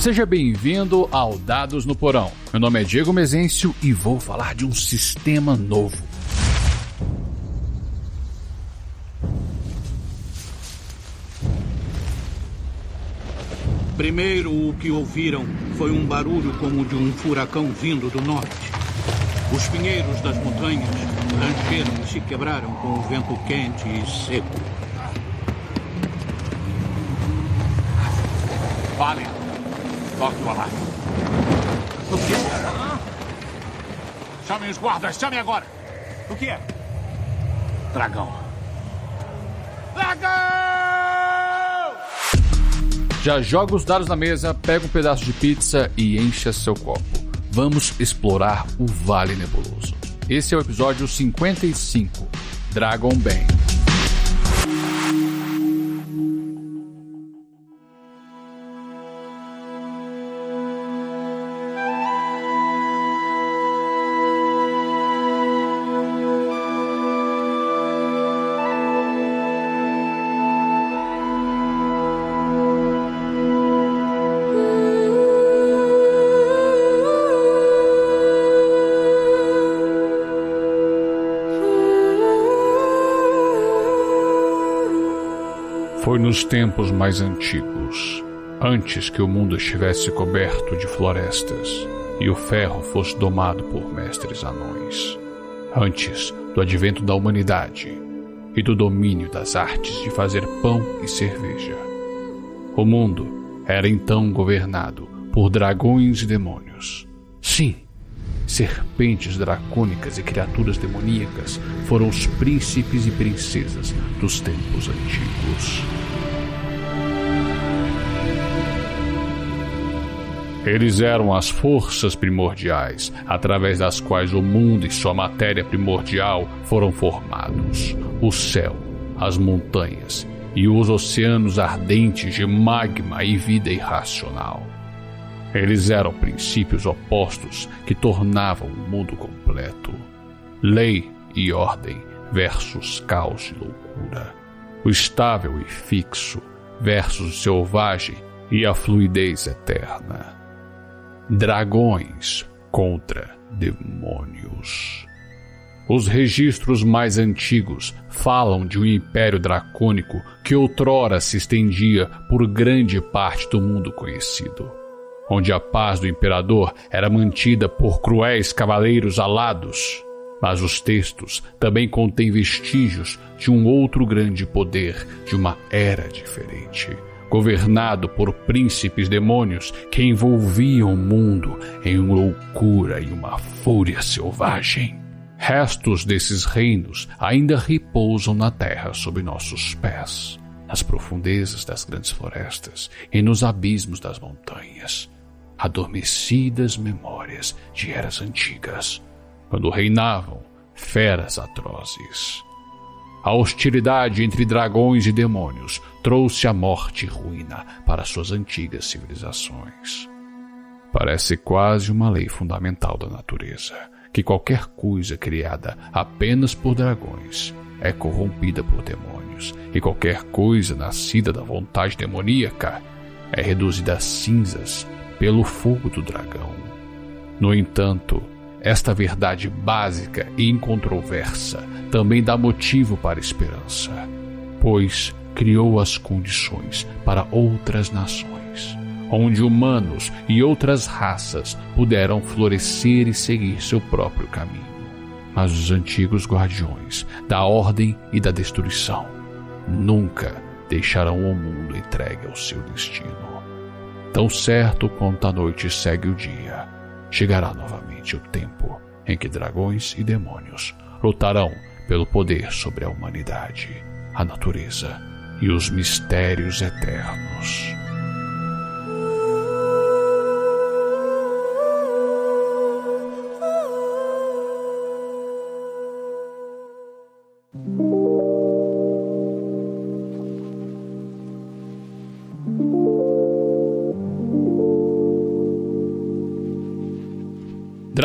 Seja bem-vindo ao Dados no Porão. Meu nome é Diego Mezencio e vou falar de um sistema novo. Primeiro, o que ouviram foi um barulho como de um furacão vindo do norte. Os pinheiros das montanhas rangeram e se quebraram com o vento quente e seco. Vale. Toque o. O quê? Chamem os guardas, chamem agora. O que é? Dragão. Dragão! Já joga os dados na mesa, pega um pedaço de pizza e encha seu copo. Vamos explorar o Vale Nebuloso. Esse é o episódio 55, Dragon Bane. Nos tempos mais antigos, antes que o mundo estivesse coberto de florestas e o ferro fosse domado por mestres anões, antes do advento da humanidade e do domínio das artes de fazer pão e cerveja. O mundo era então governado por dragões e demônios. Sim, serpentes dracônicas e criaturas demoníacas foram os príncipes e princesas dos tempos antigos. Eles eram as forças primordiais, através das quais o mundo e sua matéria primordial foram formados. O céu, as montanhas e os oceanos ardentes de magma e vida irracional. Eles eram princípios opostos que tornavam o mundo completo. Lei e ordem versus caos e loucura. O estável e fixo versus o selvagem e a fluidez eterna. Dragões contra demônios. Os registros mais antigos falam de um império dracônico que outrora se estendia por grande parte do mundo conhecido, onde a paz do imperador era mantida por cruéis cavaleiros alados. Mas os textos também contêm vestígios de um outro grande poder, de uma era diferente governado por príncipes demônios que envolviam o mundo em loucura e uma fúria selvagem. Restos desses reinos ainda repousam na terra sob nossos pés, nas profundezas das grandes florestas e nos abismos das montanhas. Adormecidas memórias de eras antigas, quando reinavam feras atrozes. A hostilidade entre dragões e demônios trouxe a morte e ruína para suas antigas civilizações. Parece quase uma lei fundamental da natureza que qualquer coisa criada apenas por dragões é corrompida por demônios, e qualquer coisa nascida da vontade demoníaca é reduzida a cinzas pelo fogo do dragão. No entanto, esta verdade básica e incontroversa também dá motivo para esperança, pois criou as condições para outras nações, onde humanos e outras raças puderam florescer e seguir seu próprio caminho. Mas os antigos guardiões da ordem e da destruição nunca deixarão o mundo entregue ao seu destino. Tão certo quanto a noite segue o dia, chegará novamente o tempo em que dragões e demônios lutarão pelo poder sobre a humanidade, a natureza e os mistérios eternos.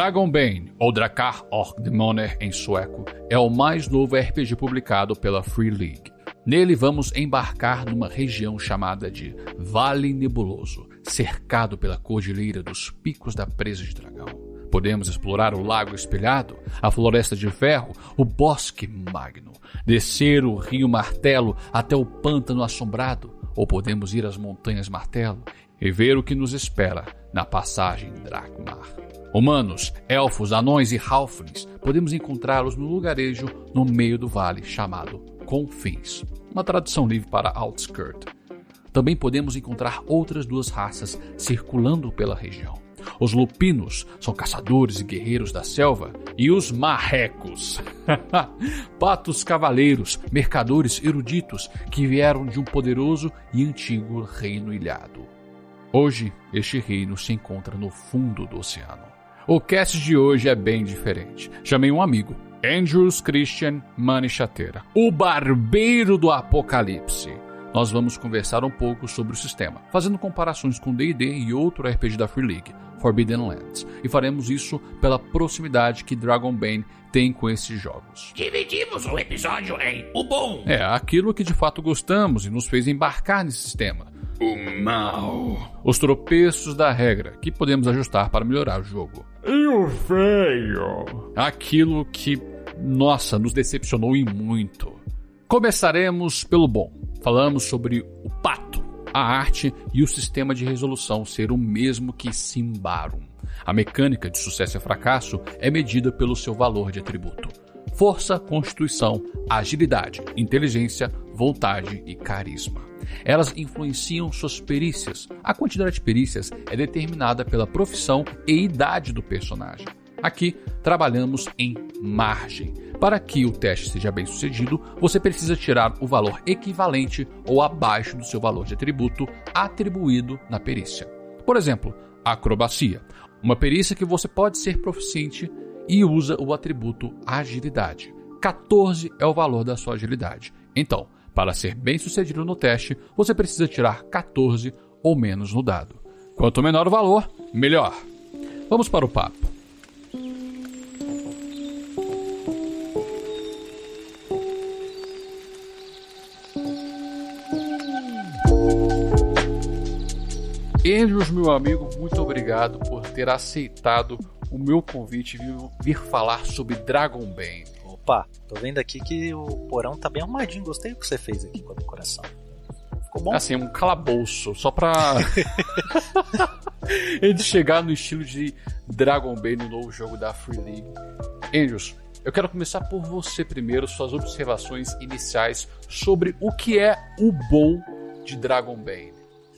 Dragonbane, ou Drakar Orkdemoner em sueco, é o mais novo RPG publicado pela Free League. Nele vamos embarcar numa região chamada de Vale Nebuloso, cercado pela cordilheira dos picos da presa de dragão. Podemos explorar o lago espelhado, a floresta de ferro, o bosque magno, descer o rio Martelo até o pântano assombrado, ou podemos ir às montanhas Martelo e ver o que nos espera na passagem Drakmar. Humanos, elfos, anões e halflings podemos encontrá-los no lugarejo no meio do vale chamado Confins, uma tradução livre para outskirt. Também podemos encontrar outras duas raças circulando pela região. Os lupinos são caçadores e guerreiros da selva, e os marrecos, patos cavaleiros, mercadores eruditos que vieram de um poderoso e antigo reino ilhado. Hoje, este reino se encontra no fundo do oceano. O cast de hoje é bem diferente. Chamei um amigo, Andrews Christian Manichateira, o barbeiro do apocalipse. Nós vamos conversar um pouco sobre o sistema, fazendo comparações com D&D e outro RPG da Free League, Forbidden Lands, e faremos isso pela proximidade que Dragonbane tem com esses jogos. Dividimos o episódio em o bom. É, aquilo que de fato gostamos e nos fez embarcar nesse sistema. O mal. Os tropeços da regra, que podemos ajustar para melhorar o jogo. E o feio. Aquilo que, nossa, nos decepcionou e muito. Começaremos pelo bom. Falamos sobre o pato, a arte e o sistema de resolução ser o mesmo que Simbarum. A mecânica de sucesso e fracasso é medida pelo seu valor de atributo. Força, constituição, agilidade, inteligência, vontade e carisma. Elas influenciam suas perícias. A quantidade de perícias é determinada pela profissão e idade do personagem. Aqui trabalhamos em margem. Para que o teste seja bem sucedido, você precisa tirar o valor equivalente ou abaixo do seu valor de atributo atribuído na perícia. Por exemplo, acrobacia, uma perícia que você pode ser proficiente e usa o atributo agilidade. 14 é o valor da sua agilidade. Então, para ser bem sucedido no teste, você precisa tirar 14 ou menos no dado. Quanto menor o valor, melhor. Vamos para o papo. Andrews, meu amigo, muito obrigado por ter aceitado o meu convite e vir falar sobre Dragon Bane. Opa, tô vendo aqui que o porão tá bem arrumadinho. Gostei do que você fez aqui com a decoração. Ficou bom? Assim, um calabouço, só pra. Ele chegar no estilo de Dragon Bane no novo jogo da Free League. Andrews, eu quero começar por você primeiro, suas observações iniciais sobre o que é o bom de Dragon Bane.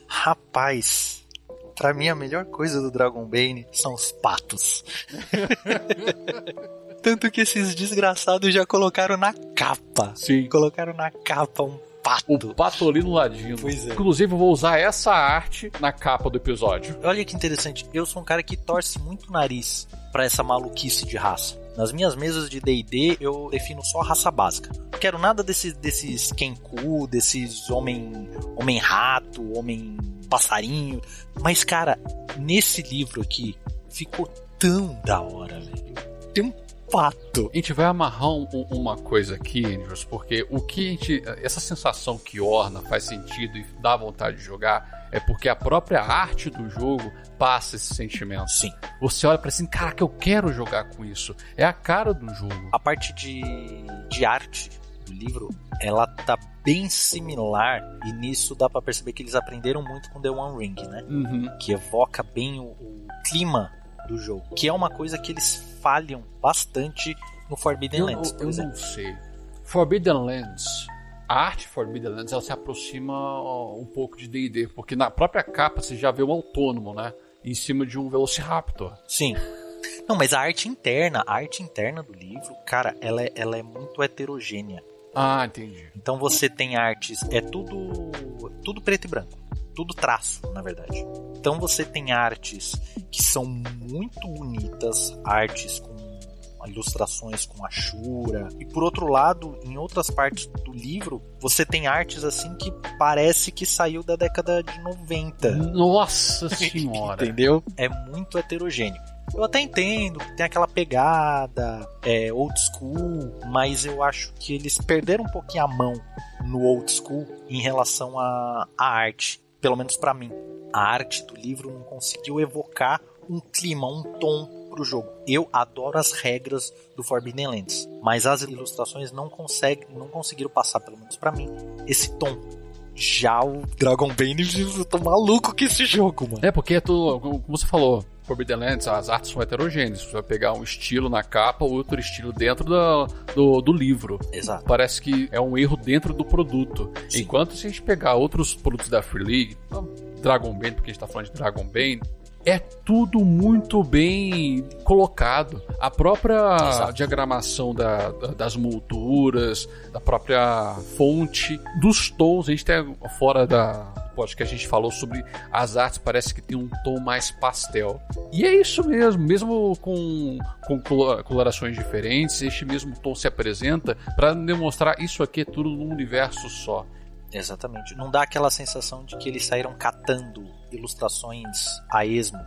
Rapaz, pra mim a melhor coisa do Dragon Bane são os patos. Tanto que esses desgraçados já colocaram na capa. Sim. Colocaram na capa um pato. O pato ali no ladinho. Pois é. Inclusive, eu vou usar essa arte na capa do episódio. Olha que interessante, eu sou um cara que torce muito o nariz pra essa maluquice de raça. Nas minhas mesas de D&D, eu defino só a raça básica. Não quero nada desses, desses Kenku, desses homem, homem rato, homem passarinho. Mas, cara, nesse livro aqui, ficou tão da hora, velho. Tem um pato. A gente vai amarrar um- um- uma coisa aqui, Andrews, porque o que a gente. Essa sensação que orna faz sentido e dá vontade de jogar é porque a própria arte do jogo passa esse sentimento. Sim. Você olha pra assim, caraca, eu quero jogar com isso. É a cara do jogo. A parte de, de arte do livro, ela tá bem similar e nisso dá pra perceber que eles aprenderam muito com The One Ring, né? Uhum. que evoca bem o, o clima do jogo, que é uma coisa que eles falham bastante no Forbidden Eu, Lands, por eu exemplo. não sei. Forbidden Lands. A arte Forbidden Lands ela se aproxima um pouco de D&D, porque na própria capa você já vê um autônomo, né? Em cima de um Velociraptor. Sim. Não, mas a arte interna, a arte interna do livro, cara, ela é, ela é muito heterogênea. Ah, entendi. Então você tem artes, é tudo tudo preto e branco, tudo traço, na verdade. Então você tem artes que são muito bonitas, artes com ilustrações com Ashura. E por outro lado, em outras partes do livro, você tem artes assim que parece que saiu da década de 90. Nossa senhora. Entendeu? É muito heterogêneo. Eu até entendo, tem aquela pegada é, old school, mas eu acho que eles perderam um pouquinho a mão no old school em relação à arte. Pelo menos para mim. A arte do livro não conseguiu evocar um clima, um tom pro jogo. Eu adoro as regras do Forbidden Lands, mas as ilustrações não conseguem, não conseguiram passar, pelo menos para mim, esse tom. Já o Dragon Bane, eu tô maluco com esse jogo, mano. É, porque tudo, como você falou, Forbidden Lands, as artes são heterogêneas. Você vai pegar um estilo na capa, outro estilo dentro do, do, do livro. Exato. Parece que é um erro dentro do produto. Sim. Enquanto se a gente pegar outros produtos da Free League, Dragon Bane, porque a gente tá falando de Dragon Bane, é tudo muito bem colocado. A própria Exato. diagramação da, da- das molduras, da própria fonte, dos tons, a gente tem fora da podcast que a gente falou sobre as artes, parece que tem um tom mais pastel. E é isso mesmo, mesmo com, com colo- colorações diferentes, este mesmo tom se apresenta para demonstrar isso aqui é tudo num universo só. Exatamente. Não dá aquela sensação de que eles saíram catando ilustrações a esmo.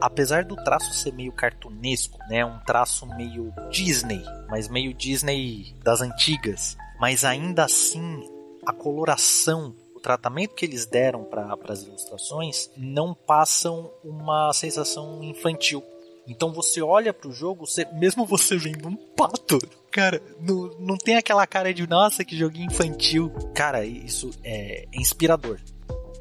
Apesar do traço ser meio cartunesco, né, um traço meio Disney, mas meio Disney das antigas, mas ainda assim a coloração, o tratamento que eles deram para as ilustrações não passam uma sensação infantil. Então você olha pro jogo, você- mesmo você vendo um pato, cara, não, não tem aquela cara de nossa, que joguinho infantil. Cara, isso é inspirador.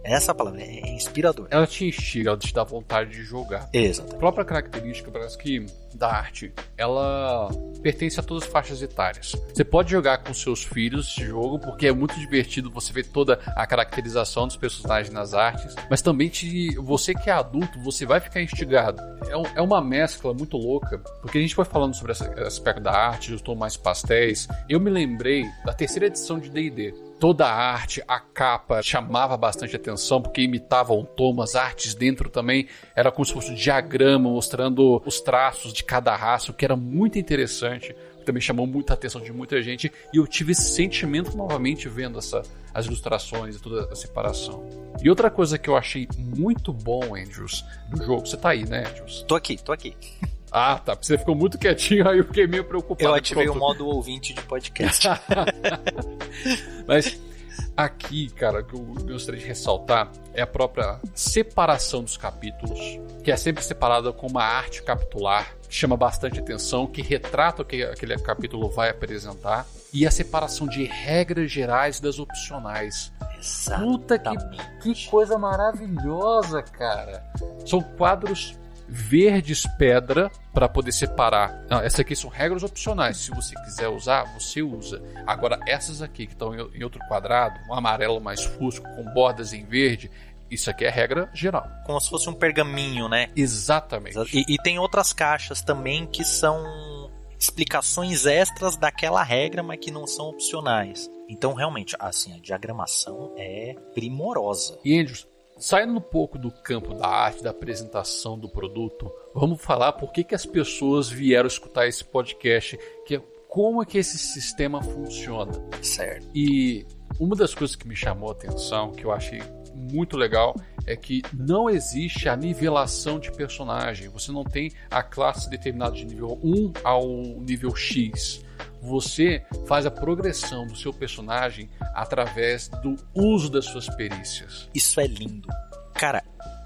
Essa a palavra, é inspirador. Ela te instiga, ela te dá vontade de jogar. A Exatamente. própria característica parece que da arte, ela pertence a todas as faixas etárias. Você pode jogar com seus filhos esse jogo, porque é muito divertido você ver toda a caracterização dos personagens nas artes, mas também te, você que é adulto, você vai ficar instigado. É, um- é uma mescla muito louca, porque a gente foi falando sobre esse aspecto da arte, os tons mais pastéis. Eu me lembrei da terceira edição de D&D. Toda a arte, a capa chamava bastante atenção porque imitava um tom, as artes dentro também era como se fosse um diagrama mostrando os traços de cada raça, o que era muito interessante. Também chamou muita atenção de muita gente e eu tive esse sentimento novamente vendo essa, as ilustrações e toda a separação. E outra coisa que eu achei muito bom, Andrews, do jogo, você tá aí, né, Andrews? Tô aqui, tô aqui. Ah, tá. Você ficou muito quietinho, aí eu fiquei meio preocupado. Eu ativei o Pronto. modo ouvinte de podcast. Mas aqui, cara, o que eu gostaria de ressaltar é a própria separação dos capítulos, que é sempre separada com uma arte capitular, que chama bastante atenção, que retrata o que aquele capítulo vai apresentar, e a separação de regras gerais das opcionais. Puta que, que coisa maravilhosa, cara. São quadros verdes pedra para poder separar. Não, essas aqui são regras opcionais. Se você quiser usar, você usa. Agora, essas aqui que estão em outro quadrado, um amarelo mais fusco com bordas em verde, isso aqui é regra geral. Como se fosse um pergaminho, né? Exatamente. E, e tem outras caixas também que são explicações extras daquela regra, mas que não são opcionais. Então, realmente, assim, a diagramação é primorosa. E Andrews, saindo um pouco do campo da arte, da apresentação do produto, vamos falar por que, que as pessoas vieram escutar esse podcast, que é como é que esse sistema funciona. Certo. E uma das coisas que me chamou a atenção, que eu achei muito legal, é que não existe a nivelação de personagem. Você não tem a classe determinada de nível 1 ao nível X. Você faz a progressão do seu personagem através do uso das suas perícias. Isso é lindo. Cara,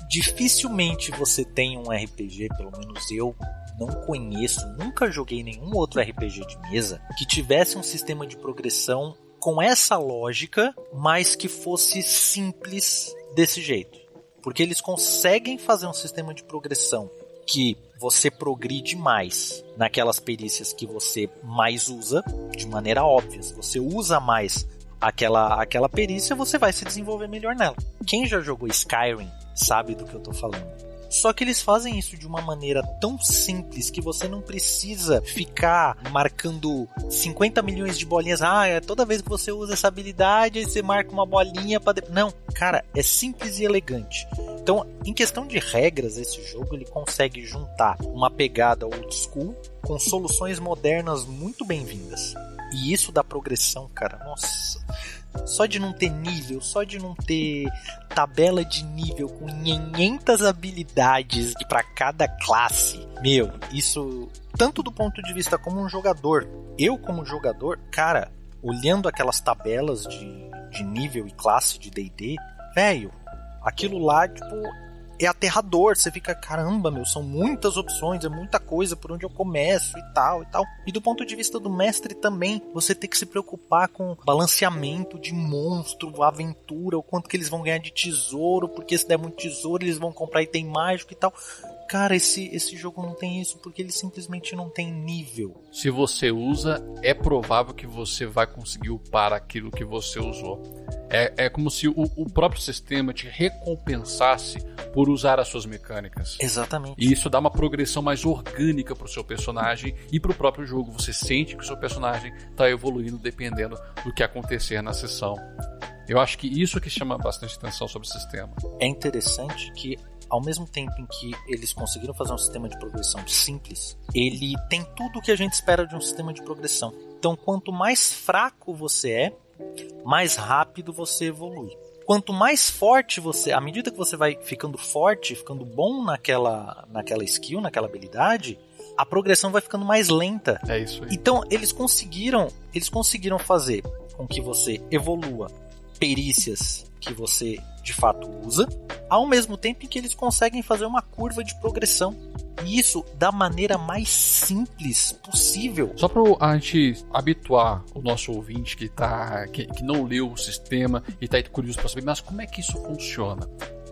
dificilmente você tem um RPG, pelo menos eu não conheço, nunca joguei nenhum outro RPG de mesa que tivesse um sistema de progressão com essa lógica, mas que fosse simples desse jeito. Porque eles conseguem fazer um sistema de progressão que você progride mais naquelas perícias que você mais usa, de maneira óbvia. Se você usa mais aquela, aquela perícia, você vai se desenvolver melhor nela. Quem já jogou Skyrim sabe do que eu tô falando. Só que eles fazem isso de uma maneira tão simples que você não precisa ficar marcando 50 milhões de bolinhas. Ah, é toda vez que você usa essa habilidade, aí você marca uma bolinha para. Não, cara, é simples e elegante. Então, em questão de regras, esse jogo ele consegue juntar uma pegada old school com soluções modernas muito bem-vindas. E isso da progressão, cara, nossa. Só de não ter nível, só de não ter tabela de nível com 500 habilidades para cada classe. Meu, isso tanto do ponto de vista como um jogador. Eu como jogador, cara, olhando aquelas tabelas de, de nível e classe de D&D, velho, Aquilo lá, tipo, é aterrador. Você fica, caramba, meu, são muitas opções, é muita coisa por onde eu começo e tal e tal. E do ponto de vista do mestre também, você tem que se preocupar com balanceamento de monstro, aventura, o quanto que eles vão ganhar de tesouro, porque se der muito tesouro, eles vão comprar item mágico e tal. Cara, esse, esse jogo não tem isso porque ele simplesmente não tem nível. Se você usa, é provável que você vai conseguir upar aquilo que você usou. É, é como se o, o próprio sistema te recompensasse por usar as suas mecânicas. Exatamente. E isso dá uma progressão mais orgânica pro seu personagem e pro próprio jogo. Você sente que o seu personagem está evoluindo dependendo do que acontecer na sessão. Eu acho que isso que chama bastante atenção sobre o sistema. É interessante que ao mesmo tempo em que eles conseguiram fazer um sistema de progressão simples, ele tem tudo o que a gente espera de um sistema de progressão. Então, quanto mais fraco você é, mais rápido você evolui. Quanto mais forte você, à medida que você vai ficando forte, ficando bom naquela, naquela skill, naquela habilidade, a progressão vai ficando mais lenta. É isso aí. Então, eles conseguiram, eles conseguiram fazer com que você evolua perícias que você de fato usa, ao mesmo tempo em que eles conseguem fazer uma curva de progressão. E isso da maneira mais simples possível. Só para a gente habituar o nosso ouvinte que, tá, que, que não leu o sistema e está curioso para saber, mas como é que isso funciona?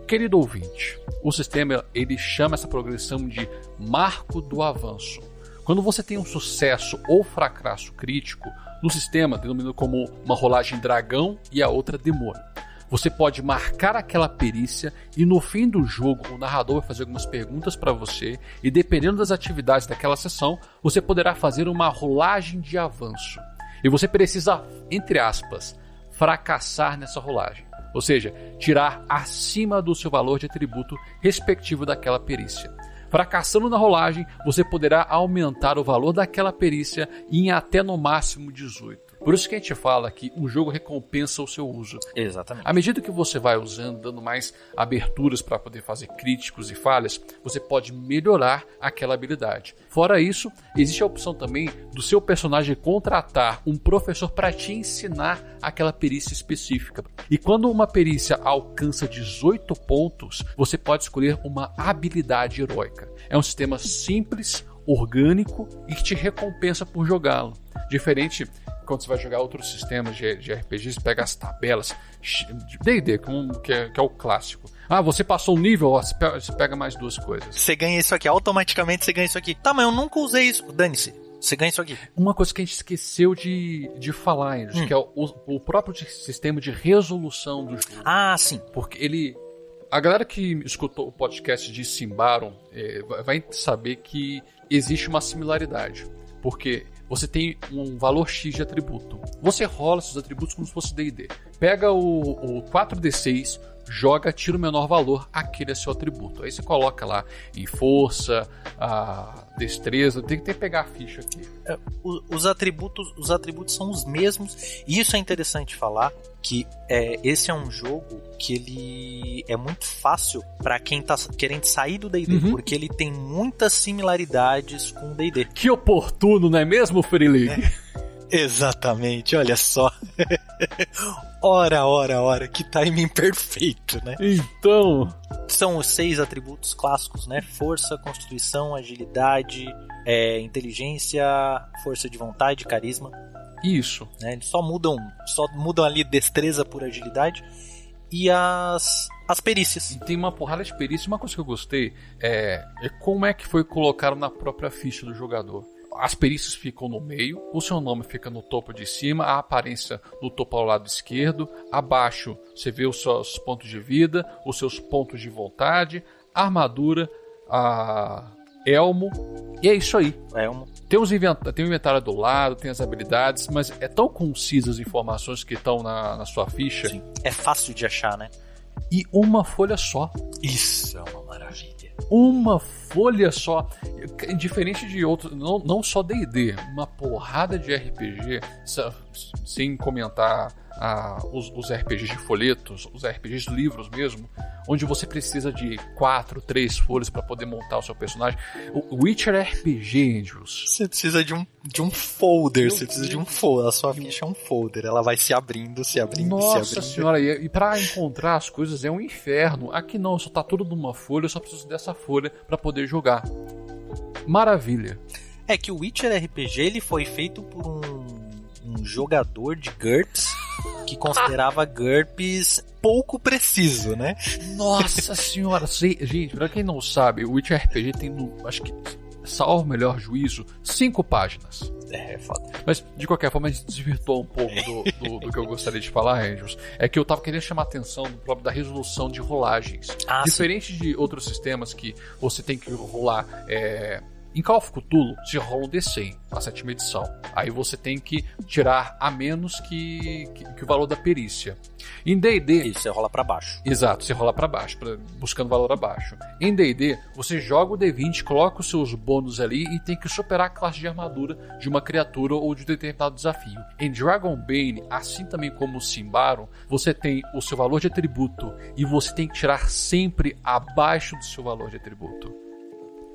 Querido ouvinte, o sistema ele chama essa progressão de marco do avanço. Quando você tem um sucesso ou fracasso crítico, no sistema denominado como uma rolagem dragão e a outra demônio. Você pode marcar aquela perícia e no fim do jogo o narrador vai fazer algumas perguntas para você e dependendo das atividades daquela sessão, você poderá fazer uma rolagem de avanço. E você precisa, entre aspas, fracassar nessa rolagem. Ou seja, tirar acima do seu valor de atributo respectivo daquela perícia. Fracassando na rolagem, você poderá aumentar o valor daquela perícia em até no máximo 18. Por isso que a gente fala que o jogo recompensa o seu uso. Exatamente. À medida que você vai usando, dando mais aberturas para poder fazer críticos e falhas, você pode melhorar aquela habilidade. Fora isso, existe a opção também do seu personagem contratar um professor para te ensinar aquela perícia específica. E quando uma perícia alcança 18 pontos, você pode escolher uma habilidade heróica. É um sistema simples, orgânico e que te recompensa por jogá-lo. Diferente quando você vai jogar outros sistemas de, de RPG, você pega as tabelas D&D, que, é, que é o clássico. Ah, você passou um nível, ó, você pega mais duas coisas. Você ganha isso aqui, automaticamente você ganha isso aqui. Tá, mas eu nunca usei isso. Dane-se. Você ganha isso aqui. Uma coisa que a gente esqueceu de, de falar, Andrews, hum. que é o, o próprio sistema de resolução do jogo. Ah, sim. Porque ele a galera que escutou o podcast de Simbaron é, vai saber que existe uma similaridade. Porque você tem um valor X de atributo. Você rola esses atributos como se fosse D&D. Pega o, o 4D6, joga, tira o menor valor, aquele é seu atributo. Aí você coloca lá em força, a destreza, tem que ter que pegar a ficha aqui. É, os atributos, os atributos são os mesmos, e isso é interessante falar que é, esse é um jogo que ele é muito fácil para quem tá querendo sair do D&D, uhum. porque ele tem muitas similaridades com o D&D. Que oportuno, não é mesmo, Freely? É. Exatamente, olha só. ora, ora, ora, que timing perfeito, né? Então. São os seis atributos clássicos, né? Força, constituição, agilidade, é, inteligência, força de vontade, carisma. Isso. Né? Eles só mudam, só mudam ali destreza por agilidade e as as perícias. E tem uma porrada de perícias. Uma coisa que eu gostei é, é como é que foi colocado na própria ficha do jogador as perícias ficam no meio, o seu nome fica no topo de cima, a aparência no topo ao lado esquerdo, abaixo você vê os seus pontos de vida, os seus pontos de vontade, armadura, a elmo, e é isso aí. Elmo. Tem, os invent... tem o inventário do lado, tem as habilidades, mas é tão concisas as informações que estão na, na sua ficha. Sim. É fácil de achar, né? E uma folha só. Isso é uma maravilha uma folha só. Diferente de outros, não, não só DD, uma porrada de RPG, sem comentar a, os, os, RPGs de folhetos, os RPGs livros mesmo, onde você precisa de quatro, três folhas para poder montar o seu personagem. O Witcher RPG, Andrews. Você precisa de um, de um folder, você precisa de um folder. A sua ficha é um folder, ela vai se abrindo, se abrindo, Nossa se abrindo. senhora, e, e para encontrar as coisas é um inferno. Aqui não, só tá tudo numa folha, eu só preciso dessa folha para poder jogar. Maravilha. É que o Witcher RPG ele foi feito por um jogador de GURPS que considerava GURPS pouco preciso, né? Nossa senhora, gente, pra quem não sabe, o Witcher RPG tem, no, acho que, salvo o melhor juízo, cinco páginas. É, foda. Mas, de qualquer forma, a gente desvirtuou um pouco do, do, do, que eu gostaria de falar, Angels. É que eu tava querendo chamar a atenção do próprio da resolução de rolagens. Ah, Diferente sim. de outros sistemas que você tem que rolar é, em Call of Cthulhu, se rola um D100, a sétima edição. Aí você tem que tirar a menos que, que, que o valor da perícia. Em D&D... Isso, você rola para baixo. Exato, você rola para baixo, pra, buscando valor abaixo. Em D&D, você joga o D20, coloca os seus bônus ali e tem que superar a classe de armadura de uma criatura ou de um determinado desafio. Em Dragonbane, assim também como o Simbaron, você tem o seu valor de atributo e você tem que tirar sempre abaixo do seu valor de atributo.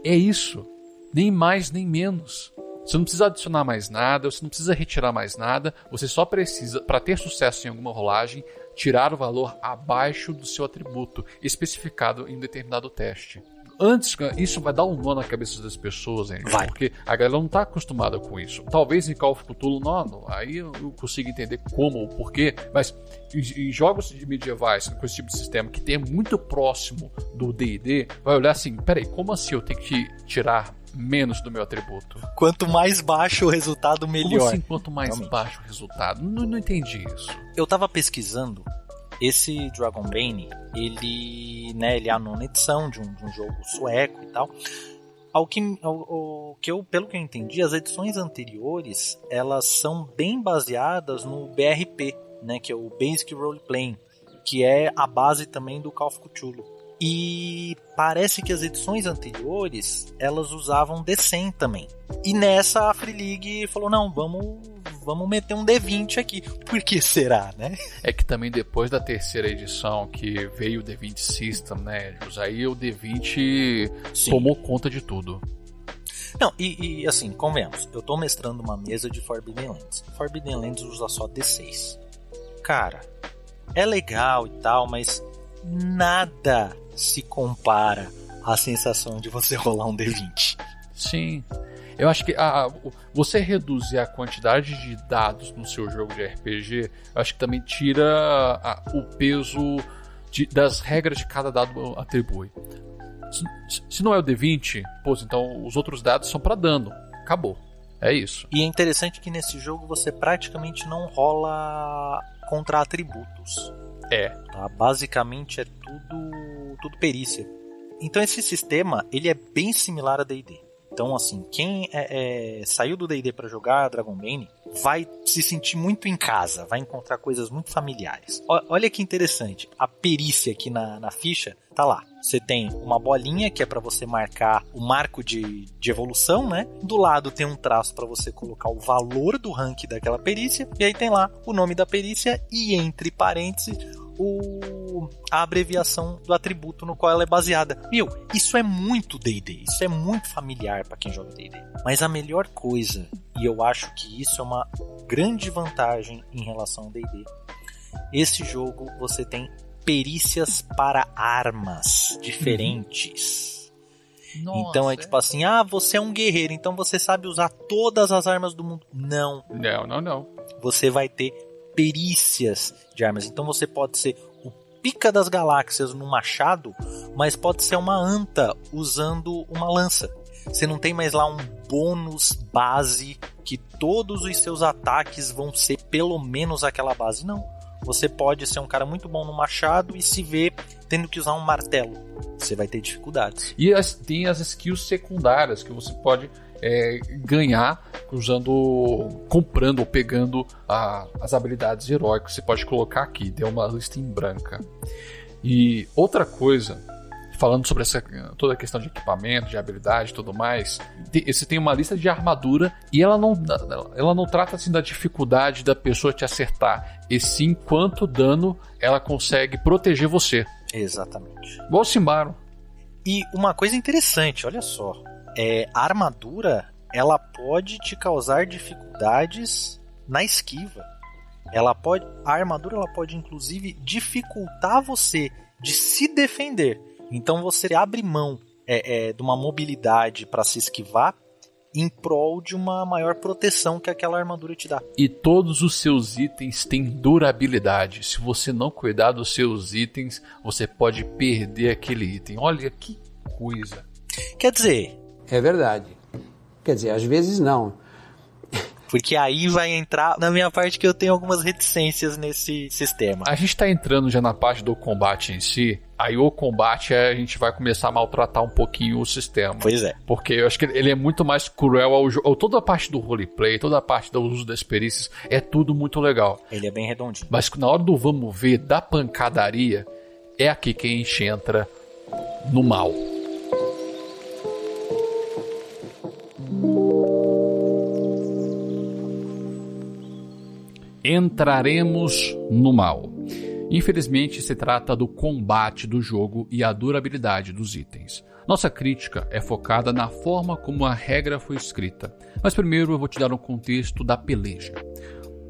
É isso nem mais nem menos. Você não precisa adicionar mais nada, você não precisa retirar mais nada, você só precisa, para ter sucesso em alguma rolagem, tirar o valor abaixo do seu atributo especificado em um determinado teste. Antes, isso vai dar um nó na cabeça das pessoas, hein? Vai. Porque a galera não está acostumada com isso. Talvez em Call of Cthulhu, não, aí eu consigo entender como ou porquê, mas em, em jogos medievais com esse tipo de sistema que tem muito próximo do D&D, vai olhar assim, peraí, como assim eu tenho que tirar menos do meu atributo. Quanto mais baixo o resultado, melhor. Como assim, quanto mais Realmente. baixo o resultado? Não, não entendi isso. Eu tava pesquisando esse Dragon Bane, ele, né, ele é a nona edição de um, de um jogo sueco e tal. Ao que, ao, ao, que eu, pelo que eu entendi, as edições anteriores elas são bem baseadas no BRP, né, que é o Basic Role Playing, que é a base também do Call of Cthulhu. E parece que as edições anteriores elas usavam D100 também. E nessa a Free League falou: não, vamos, vamos meter um D20 aqui. Por que será, né? É que também depois da terceira edição que veio o D20 System, né? Aí o D20 Sim. tomou conta de tudo. Não, e, e, assim, convenhamos, eu tô mestrando uma mesa de Forbidden Lands. Forbidden Lands usa só D6. Cara, é legal e tal, mas nada se compara à sensação de você rolar um D20. Sim. Eu acho que a, você reduzir a quantidade de dados no seu jogo de RPG, eu acho que também tira a, o peso de, das regras de cada dado atribui. Se, se não é o D20, pô, então os outros dados são para dano. Acabou. É isso. E é interessante que nesse jogo você praticamente não rola contra atributos. É. Tá? Basicamente é tudo tudo perícia. Então esse sistema ele é bem similar a D&D. Então assim, quem é, é, saiu do D&D para jogar Dragon Bane vai se sentir muito em casa, vai encontrar coisas muito familiares. O, olha que interessante, a perícia aqui na, na ficha tá lá. Você tem uma bolinha que é para você marcar o marco de, de evolução, né? Do lado tem um traço para você colocar o valor do rank daquela perícia e aí tem lá o nome da perícia e entre parênteses o, a abreviação do atributo no qual ela é baseada. Meu, isso é muito D&D, isso é muito familiar para quem joga D&D. Mas a melhor coisa, e eu acho que isso é uma grande vantagem em relação ao D&D, esse jogo você tem perícias para armas diferentes. Nossa, então é tipo assim, ah, você é um guerreiro, então você sabe usar todas as armas do mundo. Não. Não, não, não. Você vai ter perícias de armas. Então você pode ser o pica das galáxias no machado, mas pode ser uma anta usando uma lança. Você não tem mais lá um bônus base que todos os seus ataques vão ser pelo menos aquela base. Não. Você pode ser um cara muito bom no machado e se ver tendo que usar um martelo. Você vai ter dificuldades. E as, tem as skills secundárias que você pode é, ganhar usando, comprando ou pegando a, as habilidades heróicas. Você pode colocar aqui, deu uma lista em branca. E outra coisa, falando sobre essa, toda a questão de equipamento, de habilidade e tudo mais, você tem uma lista de armadura e ela não, ela não trata assim da dificuldade da pessoa te acertar, e sim quanto dano ela consegue proteger você. Exatamente. Igual o Simbaro. E uma coisa interessante, olha só, é, a armadura ela pode te causar dificuldades na esquiva. Ela pode, a armadura ela pode inclusive dificultar você de se defender. Então você abre mão é, é, de uma mobilidade para se esquivar em prol de uma maior proteção que aquela armadura te dá. E todos os seus itens têm durabilidade. Se você não cuidar dos seus itens, você pode perder aquele item. Olha que coisa. Quer dizer. É verdade. Quer dizer, às vezes não. Porque aí vai entrar na minha parte que eu tenho algumas reticências nesse sistema. A gente tá entrando já na parte do combate em si. Aí o combate a gente vai começar a maltratar um pouquinho o sistema. Pois é. Porque eu acho que ele é muito mais cruel ao jogo. Toda a parte do roleplay, toda a parte do uso das perícias, é tudo muito legal. Ele é bem redondinho. Mas na hora do vamos ver, da pancadaria, é aqui que a gente entra no mal. Entraremos no mal. Infelizmente, se trata do combate do jogo e a durabilidade dos itens. Nossa crítica é focada na forma como a regra foi escrita, mas primeiro eu vou te dar um contexto da peleja.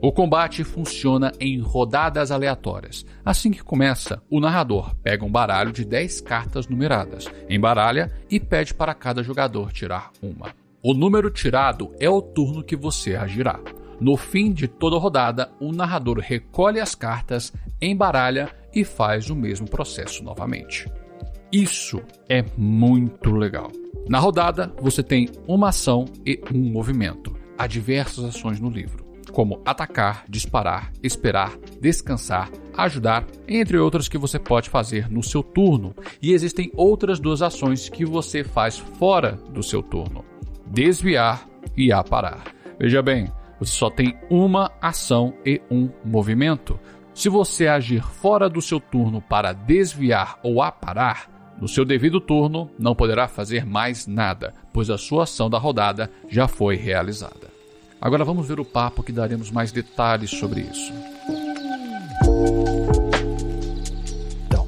O combate funciona em rodadas aleatórias. Assim que começa, o narrador pega um baralho de 10 cartas numeradas, embaralha e pede para cada jogador tirar uma. O número tirado é o turno que você agirá. No fim de toda rodada, o narrador recolhe as cartas, embaralha e faz o mesmo processo novamente. Isso é muito legal. Na rodada, você tem uma ação e um movimento. Há diversas ações no livro, como atacar, disparar, esperar, descansar, ajudar, entre outras que você pode fazer no seu turno. E existem outras duas ações que você faz fora do seu turno: desviar e aparar. Veja bem, você só tem uma ação e um movimento. Se você agir fora do seu turno para desviar ou aparar, no seu devido turno não poderá fazer mais nada, pois a sua ação da rodada já foi realizada. Agora vamos ver o papo que daremos mais detalhes sobre isso. Então,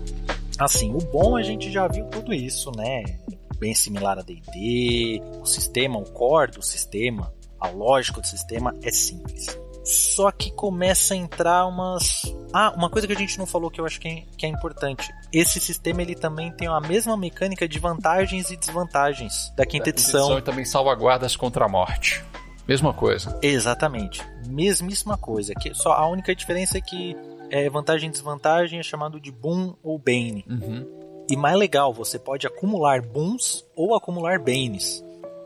assim, o bom a gente já viu tudo isso, né? Bem similar a D&D, o sistema, o core do sistema, a lógica do sistema é simples. Só que começa a entrar umas. Ah, uma coisa que a gente não falou que eu acho que é, que é importante. Esse sistema ele também tem a mesma mecânica de vantagens e desvantagens da quinta, da edição. edição. E também salvaguardas contra a morte. Mesma coisa. Exatamente. Mesmíssima coisa. Que só a única diferença é que é, vantagem e desvantagem é chamado de boom ou bane. Uhum. E mais legal, você pode acumular booms ou acumular banes.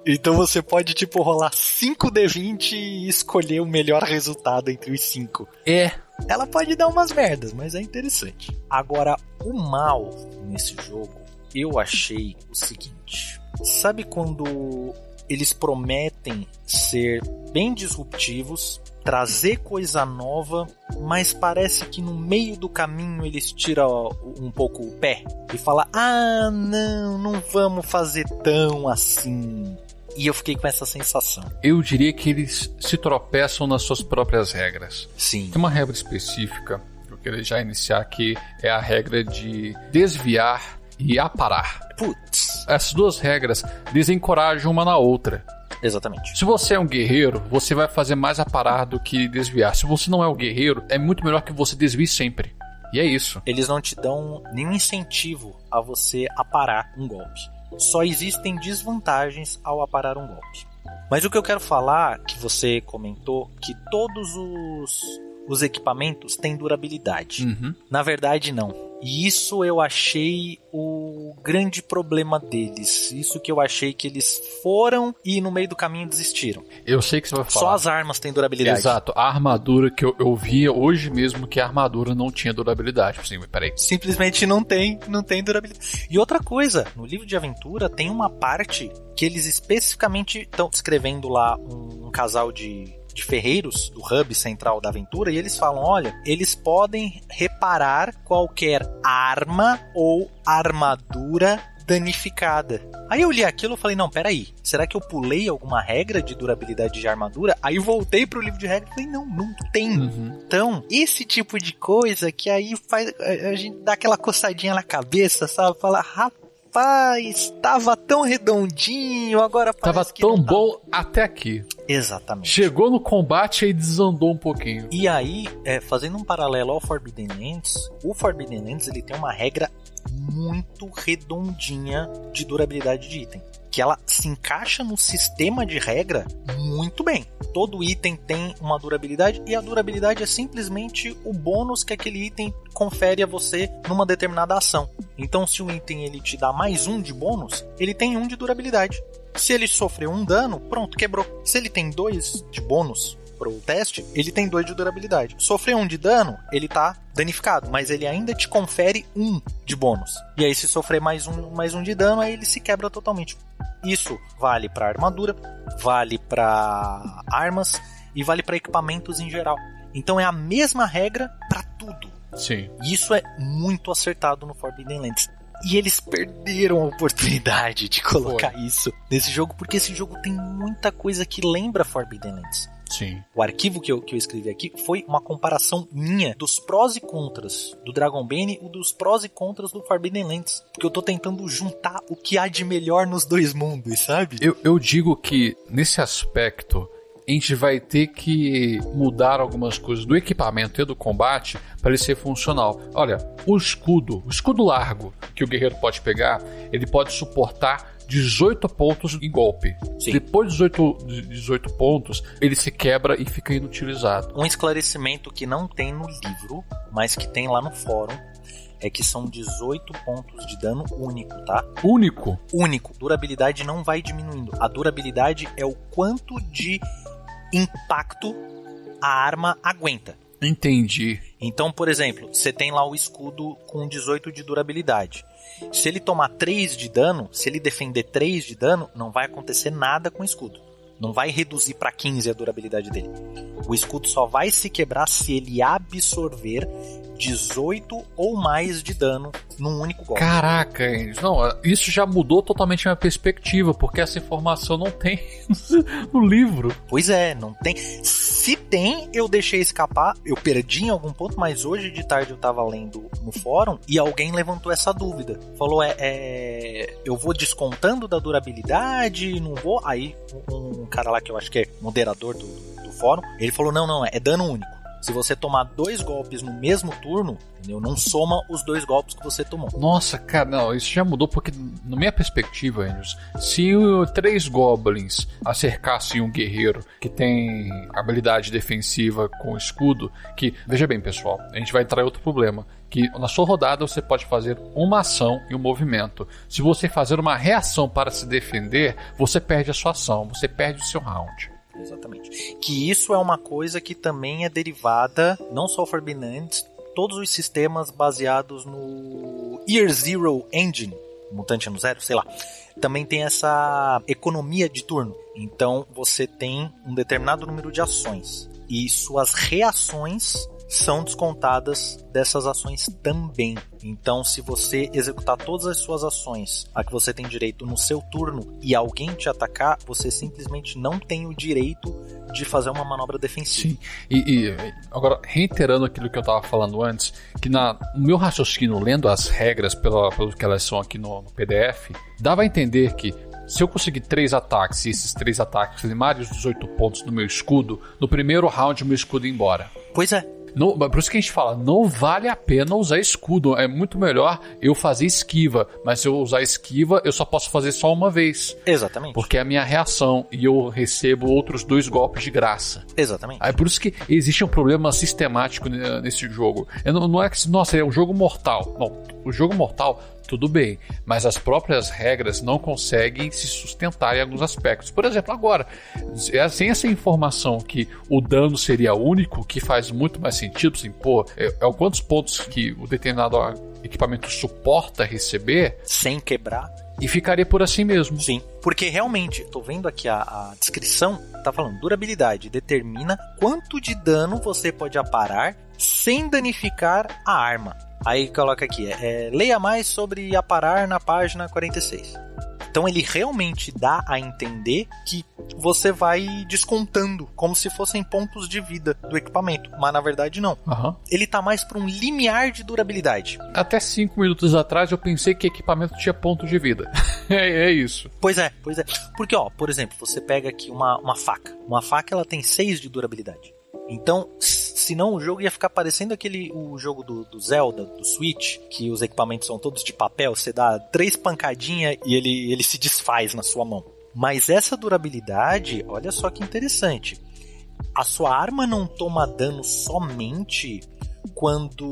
Então você pode, tipo, rolar 5D20 e escolher o melhor resultado entre os 5. É. Ela pode dar umas merdas, mas é interessante. Agora, o mal nesse jogo, eu achei o seguinte. Sabe quando eles prometem ser bem disruptivos, trazer coisa nova, mas parece que no meio do caminho eles tiram um pouco o pé e falam: "Ah, não, não vamos fazer tão assim". E eu fiquei com essa sensação. Eu diria que eles se tropeçam nas suas próprias regras. Sim. Tem uma regra específica que eu queria já iniciar aqui, é a regra de desviar e aparar. Putz. Essas duas regras desencorajam uma na outra. Exatamente. Se você é um guerreiro, você vai fazer mais aparar do que desviar. Se você não é um guerreiro, é muito melhor que você desvie sempre. E é isso. Eles não te dão nenhum incentivo a você aparar um golpe só existem desvantagens ao aparar um golpe. Mas o que eu quero falar, que você comentou, que todos os, os equipamentos têm durabilidade. Uhum. Na verdade, não. E isso eu achei o grande problema deles. Isso que eu achei que eles foram e no meio do caminho desistiram. Eu sei que você vai falar. Só as armas têm durabilidade. Exato. A armadura que eu, eu via hoje mesmo que a armadura não tinha durabilidade. Assim, peraí. Simplesmente não tem, não tem durabilidade. E outra coisa, no livro de aventura tem uma parte que eles especificamente estão descrevendo lá um, um casal de de ferreiros do hub central da aventura e eles falam: olha, eles podem reparar qualquer arma ou armadura danificada. Aí eu li aquilo e falei, não, peraí, será que eu pulei alguma regra de durabilidade de armadura? Aí voltei pro livro de regras e falei, não, não tem. Uhum. Então, esse tipo de coisa que aí faz a gente dá aquela coçadinha na cabeça, sabe? Fala, rapaz, estava tão redondinho, agora Tava tão tá. bom até aqui. Exatamente. Chegou no combate e desandou um pouquinho. E aí, é, fazendo um paralelo ao Forbidden Lands, o Forbidden Lands ele tem uma regra muito redondinha de durabilidade de item. Que ela se encaixa no sistema de regra muito bem. Todo item tem uma durabilidade e a durabilidade é simplesmente o bônus que aquele item confere a você numa determinada ação. Então, se o item ele te dá mais um de bônus, ele tem um de durabilidade. Se ele sofreu um dano, pronto, quebrou. Se ele tem dois de bônus, pro teste, ele tem 2 de durabilidade. Sofreu um de dano, ele tá danificado, mas ele ainda te confere um de bônus. E aí, se sofrer mais um, mais um de dano, aí ele se quebra totalmente. Isso vale para armadura, vale para armas e vale para equipamentos em geral. Então é a mesma regra para tudo. Sim. Isso é muito acertado no Forbidden Lands. E eles perderam a oportunidade de colocar Foi. isso nesse jogo, porque esse jogo tem muita coisa que lembra Forbidden Lands. Sim. O arquivo que eu, que eu escrevi aqui foi uma comparação minha dos prós e contras do Dragon Bane e dos prós e contras do Forbidden Lands. Porque eu tô tentando juntar o que há de melhor nos dois mundos, sabe? Eu, eu digo que, nesse aspecto, a gente vai ter que mudar algumas coisas do equipamento e do combate para ele ser funcional. Olha, o escudo, o escudo largo que o guerreiro pode pegar, ele pode suportar 18 pontos em golpe. Sim. Depois de 18, 18 pontos, ele se quebra e fica inutilizado. Um esclarecimento que não tem no livro, mas que tem lá no fórum, é que são 18 pontos de dano único, tá? Único? Único. Durabilidade não vai diminuindo. A durabilidade é o quanto de impacto a arma aguenta. Entendi. Então, por exemplo, você tem lá o escudo com 18 de durabilidade. Se ele tomar 3 de dano, se ele defender 3 de dano, não vai acontecer nada com o escudo. Não vai reduzir para 15 a durabilidade dele. O escudo só vai se quebrar se ele absorver 18 ou mais de dano num único golpe. Caraca, não, isso já mudou totalmente a minha perspectiva, porque essa informação não tem no livro. Pois é, não tem. Se tem, eu deixei escapar, eu perdi em algum ponto, mas hoje de tarde eu tava lendo no fórum e alguém levantou essa dúvida. Falou, é, é eu vou descontando da durabilidade, não vou. Aí um cara lá que eu acho que é moderador do, do fórum, ele falou, não, não, é dano único. Se você tomar dois golpes no mesmo turno, entendeu? não soma os dois golpes que você tomou. Nossa, cara, não, isso já mudou porque, na minha perspectiva, Andrews, se três goblins acercassem um guerreiro que tem habilidade defensiva com escudo, que, veja bem, pessoal, a gente vai entrar em outro problema que na sua rodada você pode fazer uma ação e um movimento. Se você fazer uma reação para se defender, você perde a sua ação, você perde o seu round. Exatamente. Que isso é uma coisa que também é derivada, não só Forbidden todos os sistemas baseados no Year Zero Engine, Mutante no Zero, sei lá, também tem essa economia de turno. Então você tem um determinado número de ações e suas reações são descontadas dessas ações também. Então, se você executar todas as suas ações a que você tem direito no seu turno e alguém te atacar, você simplesmente não tem o direito de fazer uma manobra defensiva. Sim. E, e agora, reiterando aquilo que eu estava falando antes, que na, no meu raciocínio, lendo as regras pela, pelo que elas são aqui no, no PDF, dava a entender que se eu conseguir três ataques e esses três ataques limarem os 18 pontos do meu escudo, no primeiro round meu escudo ir embora. Pois é. Não, por isso que a gente fala, não vale a pena usar escudo. É muito melhor eu fazer esquiva. Mas se eu usar esquiva, eu só posso fazer só uma vez. Exatamente. Porque é a minha reação e eu recebo outros dois golpes de graça. Exatamente. É por isso que existe um problema sistemático nesse jogo. Não, não é que, nossa, é um jogo mortal. Não, o jogo mortal tudo bem, mas as próprias regras não conseguem se sustentar em alguns aspectos. Por exemplo, agora, é, sem essa informação que o dano seria único, que faz muito mais sentido, assim, pô, é, é quantos pontos que o determinado equipamento suporta receber. Sem quebrar E ficaria por assim mesmo. Sim, porque realmente, tô vendo aqui a, a descrição, tá falando durabilidade determina quanto de dano você pode aparar sem danificar a arma. Aí coloca aqui, é, é, leia mais sobre aparar na página 46. Então ele realmente dá a entender que você vai descontando como se fossem pontos de vida do equipamento, mas na verdade não. Aham. Ele tá mais para um limiar de durabilidade. Até cinco minutos atrás eu pensei que equipamento tinha ponto de vida. é, é isso. Pois é, pois é. Porque ó, por exemplo, você pega aqui uma, uma faca. Uma faca ela tem 6 de durabilidade. Então, senão o jogo ia ficar parecendo aquele o jogo do, do Zelda, do Switch, que os equipamentos são todos de papel, você dá três pancadinhas e ele, ele se desfaz na sua mão. Mas essa durabilidade, olha só que interessante. A sua arma não toma dano somente quando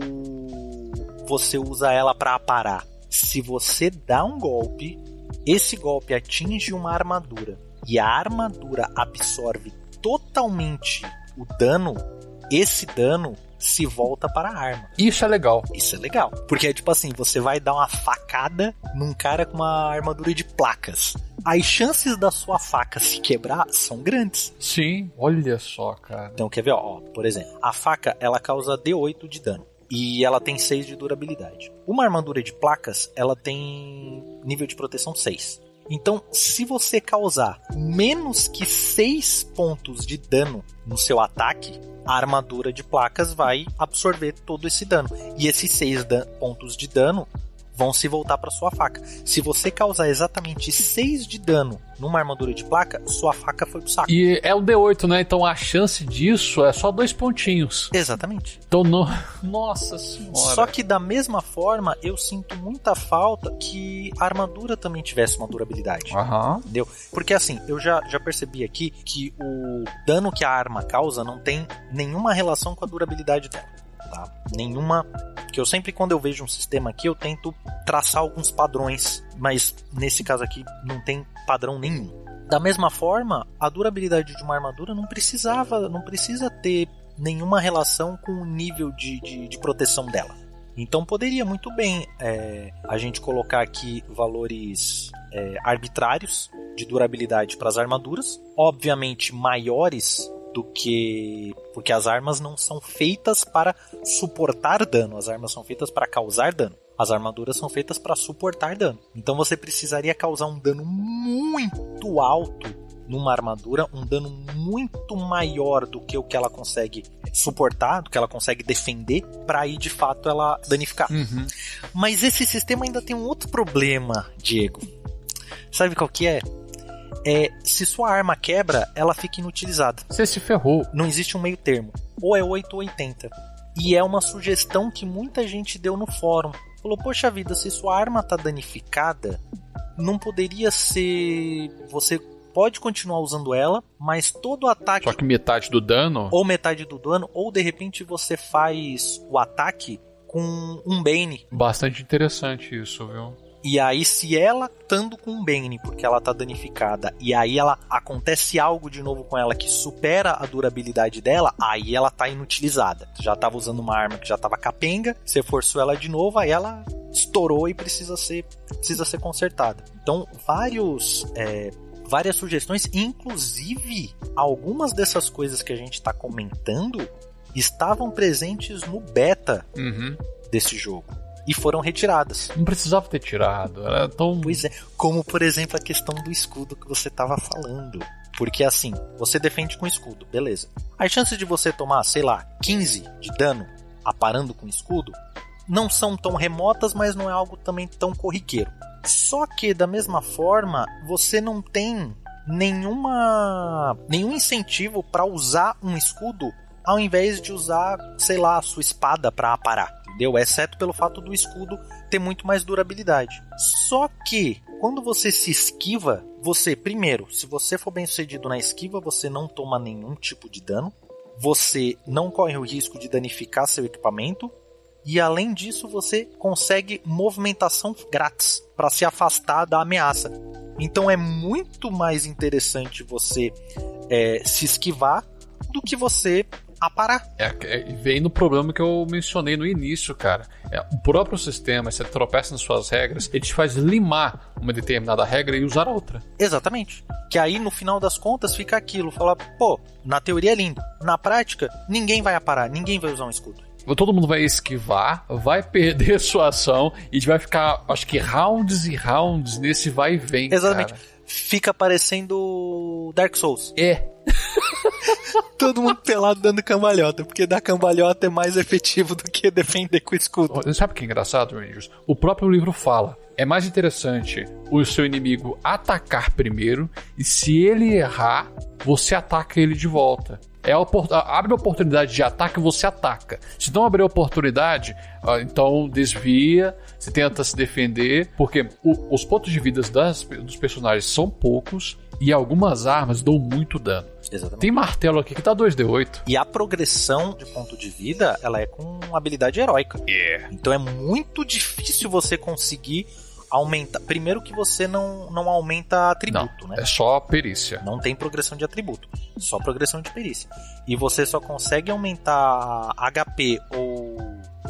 você usa ela para aparar. Se você dá um golpe, esse golpe atinge uma armadura e a armadura absorve totalmente o dano, esse dano se volta para a arma. Isso é legal. Isso é legal. Porque é tipo assim, você vai dar uma facada num cara com uma armadura de placas. As chances da sua faca se quebrar são grandes. Sim, olha só, cara. Então, quer ver? Ó, por exemplo, a faca ela causa D8 de dano. E ela tem 6 de durabilidade. Uma armadura de placas, ela tem nível de proteção 6. Então, se você causar menos que 6 pontos de dano no seu ataque, a armadura de placas vai absorver todo esse dano. E esses 6 pontos de dano vão se voltar para sua faca. Se você causar exatamente 6 de dano numa armadura de placa, sua faca foi pro saco. E é o D8, né? Então a chance disso é só dois pontinhos. Exatamente. Então, no... nossa senhora. Só que da mesma forma, eu sinto muita falta que a armadura também tivesse uma durabilidade. Aham. Entendeu? Porque assim, eu já, já percebi aqui que o dano que a arma causa não tem nenhuma relação com a durabilidade dela. Tá? Nenhuma. Que eu sempre, quando eu vejo um sistema aqui, eu tento traçar alguns padrões. Mas nesse caso aqui, não tem padrão nenhum. Da mesma forma, a durabilidade de uma armadura não precisava, não precisa ter nenhuma relação com o nível de, de, de proteção dela. Então poderia muito bem é, a gente colocar aqui valores é, arbitrários de durabilidade para as armaduras, obviamente maiores do que porque as armas não são feitas para suportar dano, as armas são feitas para causar dano. As armaduras são feitas para suportar dano. Então você precisaria causar um dano muito alto numa armadura, um dano muito maior do que o que ela consegue suportar, do que ela consegue defender, para aí de fato ela danificar. Uhum. Mas esse sistema ainda tem um outro problema, Diego. Sabe qual que é? É se sua arma quebra, ela fica inutilizada. Você se ferrou. Não existe um meio termo. Ou é 8 ou 80. E é uma sugestão que muita gente deu no fórum. Falou, poxa vida, se sua arma tá danificada, não poderia ser. Você pode continuar usando ela, mas todo o ataque Só que metade do dano. ou metade do dano, ou de repente você faz o ataque com um Bane. Bastante interessante isso, viu? E aí, se ela estando com um Bane, porque ela tá danificada, e aí ela acontece algo de novo com ela que supera a durabilidade dela, aí ela tá inutilizada. Já tava usando uma arma que já tava capenga, você forçou ela de novo, aí ela estourou e precisa ser, precisa ser consertada. Então, vários. é, várias sugestões, inclusive algumas dessas coisas que a gente está comentando estavam presentes no beta Uhum. desse jogo e foram retiradas. Não precisava ter tirado. Era tão. Pois é, como por exemplo a questão do escudo que você estava falando. Porque assim, você defende com escudo, beleza. As chances de você tomar, sei lá, 15 de dano aparando com escudo não são tão remotas, mas não é algo também tão corriqueiro. Só que da mesma forma, você não tem nenhuma nenhum incentivo para usar um escudo ao invés de usar, sei lá, a sua espada para aparar, entendeu? Exceto pelo fato do escudo ter muito mais durabilidade. Só que quando você se esquiva, você primeiro, se você for bem sucedido na esquiva, você não toma nenhum tipo de dano, você não corre o risco de danificar seu equipamento e além disso você consegue movimentação grátis para se afastar da ameaça. Então é muito mais interessante você é, se esquivar do que você a parar. É, é, vem no problema que eu mencionei no início, cara. É, o próprio sistema, se ele tropeça nas suas regras, ele te faz limar uma determinada regra e usar outra. Exatamente. Que aí, no final das contas, fica aquilo. Fala, pô, na teoria é lindo. Na prática, ninguém vai aparar, ninguém vai usar um escudo. Todo mundo vai esquivar, vai perder sua ação e vai ficar, acho que rounds e rounds nesse vai e vem. Exatamente. Cara. Fica parecendo Dark Souls. É. Todo mundo pelado dando cambalhota, porque dar cambalhota é mais efetivo do que defender com escudo. Sabe o que é engraçado, Rangers? O próprio livro fala. É mais interessante o seu inimigo atacar primeiro e se ele errar, você ataca ele de volta. É a abre a oportunidade de ataque, você ataca. Se não abrir a oportunidade, então desvia, você tenta se defender, porque o, os pontos de vida das, dos personagens são poucos e algumas armas dão muito dano. Exatamente. Tem martelo aqui que tá 2d8. E a progressão de ponto de vida, ela é com habilidade heróica. Yeah. Então é muito difícil você conseguir aumenta. Primeiro que você não, não aumenta atributo, não, né? É só perícia. Não tem progressão de atributo, só progressão de perícia. E você só consegue aumentar HP ou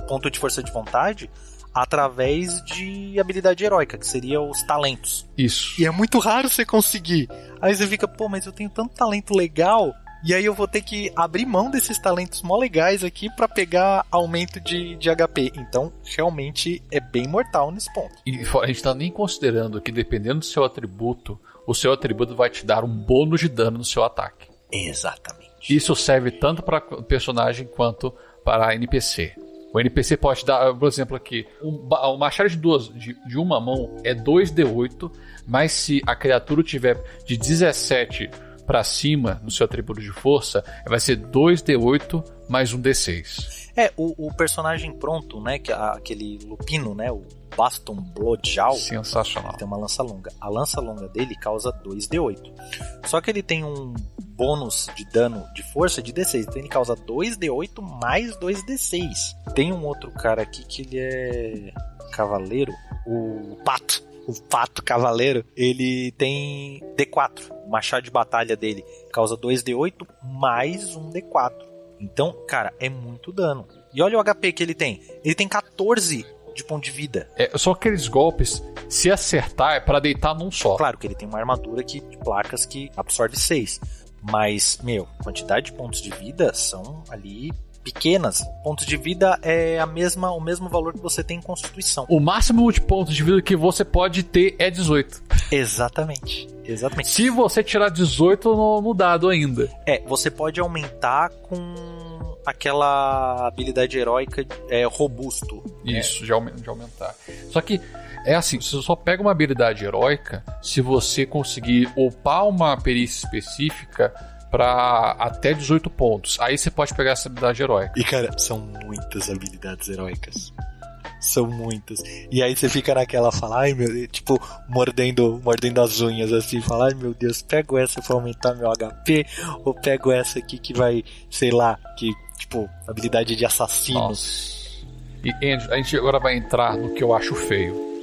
ponto de força de vontade através de habilidade heróica, que seria os talentos. Isso. E é muito raro você conseguir. Aí você fica, pô, mas eu tenho tanto talento legal e aí eu vou ter que abrir mão desses talentos mó legais aqui para pegar aumento de, de HP. Então, realmente é bem mortal nesse ponto. E a gente tá nem considerando que dependendo do seu atributo, o seu atributo vai te dar um bônus de dano no seu ataque. Exatamente. Isso serve tanto para personagem quanto para NPC. O NPC pode dar, por exemplo, aqui, um, um machado de, duas, de, de uma mão é 2d8, mas se a criatura tiver de 17 para cima no seu atributo de força, vai ser 2d8 mais um d6. É, o, o personagem pronto, né, que aquele lupino, né, o Baston Bloodjaw. Sensacional. Tem uma lança longa. A lança longa dele causa 2d8. Só que ele tem um bônus de dano de força de d6. Então ele causa 2d8 mais 2d6. Tem um outro cara aqui que ele é cavaleiro, o Pato o pato cavaleiro, ele tem D4. O machado de batalha dele causa 2D8 mais um D4. Então, cara, é muito dano. E olha o HP que ele tem. Ele tem 14 de ponto de vida. É, só aqueles golpes, se acertar, é para deitar num só. Claro que ele tem uma armadura que, de placas que absorve 6. Mas, meu, quantidade de pontos de vida são ali pequenas, pontos de vida é a mesma, o mesmo valor que você tem em constituição. O máximo de pontos de vida que você pode ter é 18. Exatamente. Exatamente. Se você tirar 18 no, no dado ainda. É, você pode aumentar com aquela habilidade heróica é, robusto. Isso, é. de, de aumentar. Só que é assim, você só pega uma habilidade heróica se você conseguir upar uma perícia específica para até 18 pontos. Aí você pode pegar essa habilidade heróica. E cara, são muitas habilidades heróicas. São muitas. E aí você fica naquela fala, ai meu Deus, tipo, mordendo, mordendo as unhas assim, fala, ai meu Deus, pego essa pra aumentar meu HP, ou pego essa aqui que vai, sei lá, que, tipo, habilidade de assassino. Nossa. E Andrew, a gente agora vai entrar no que eu acho feio.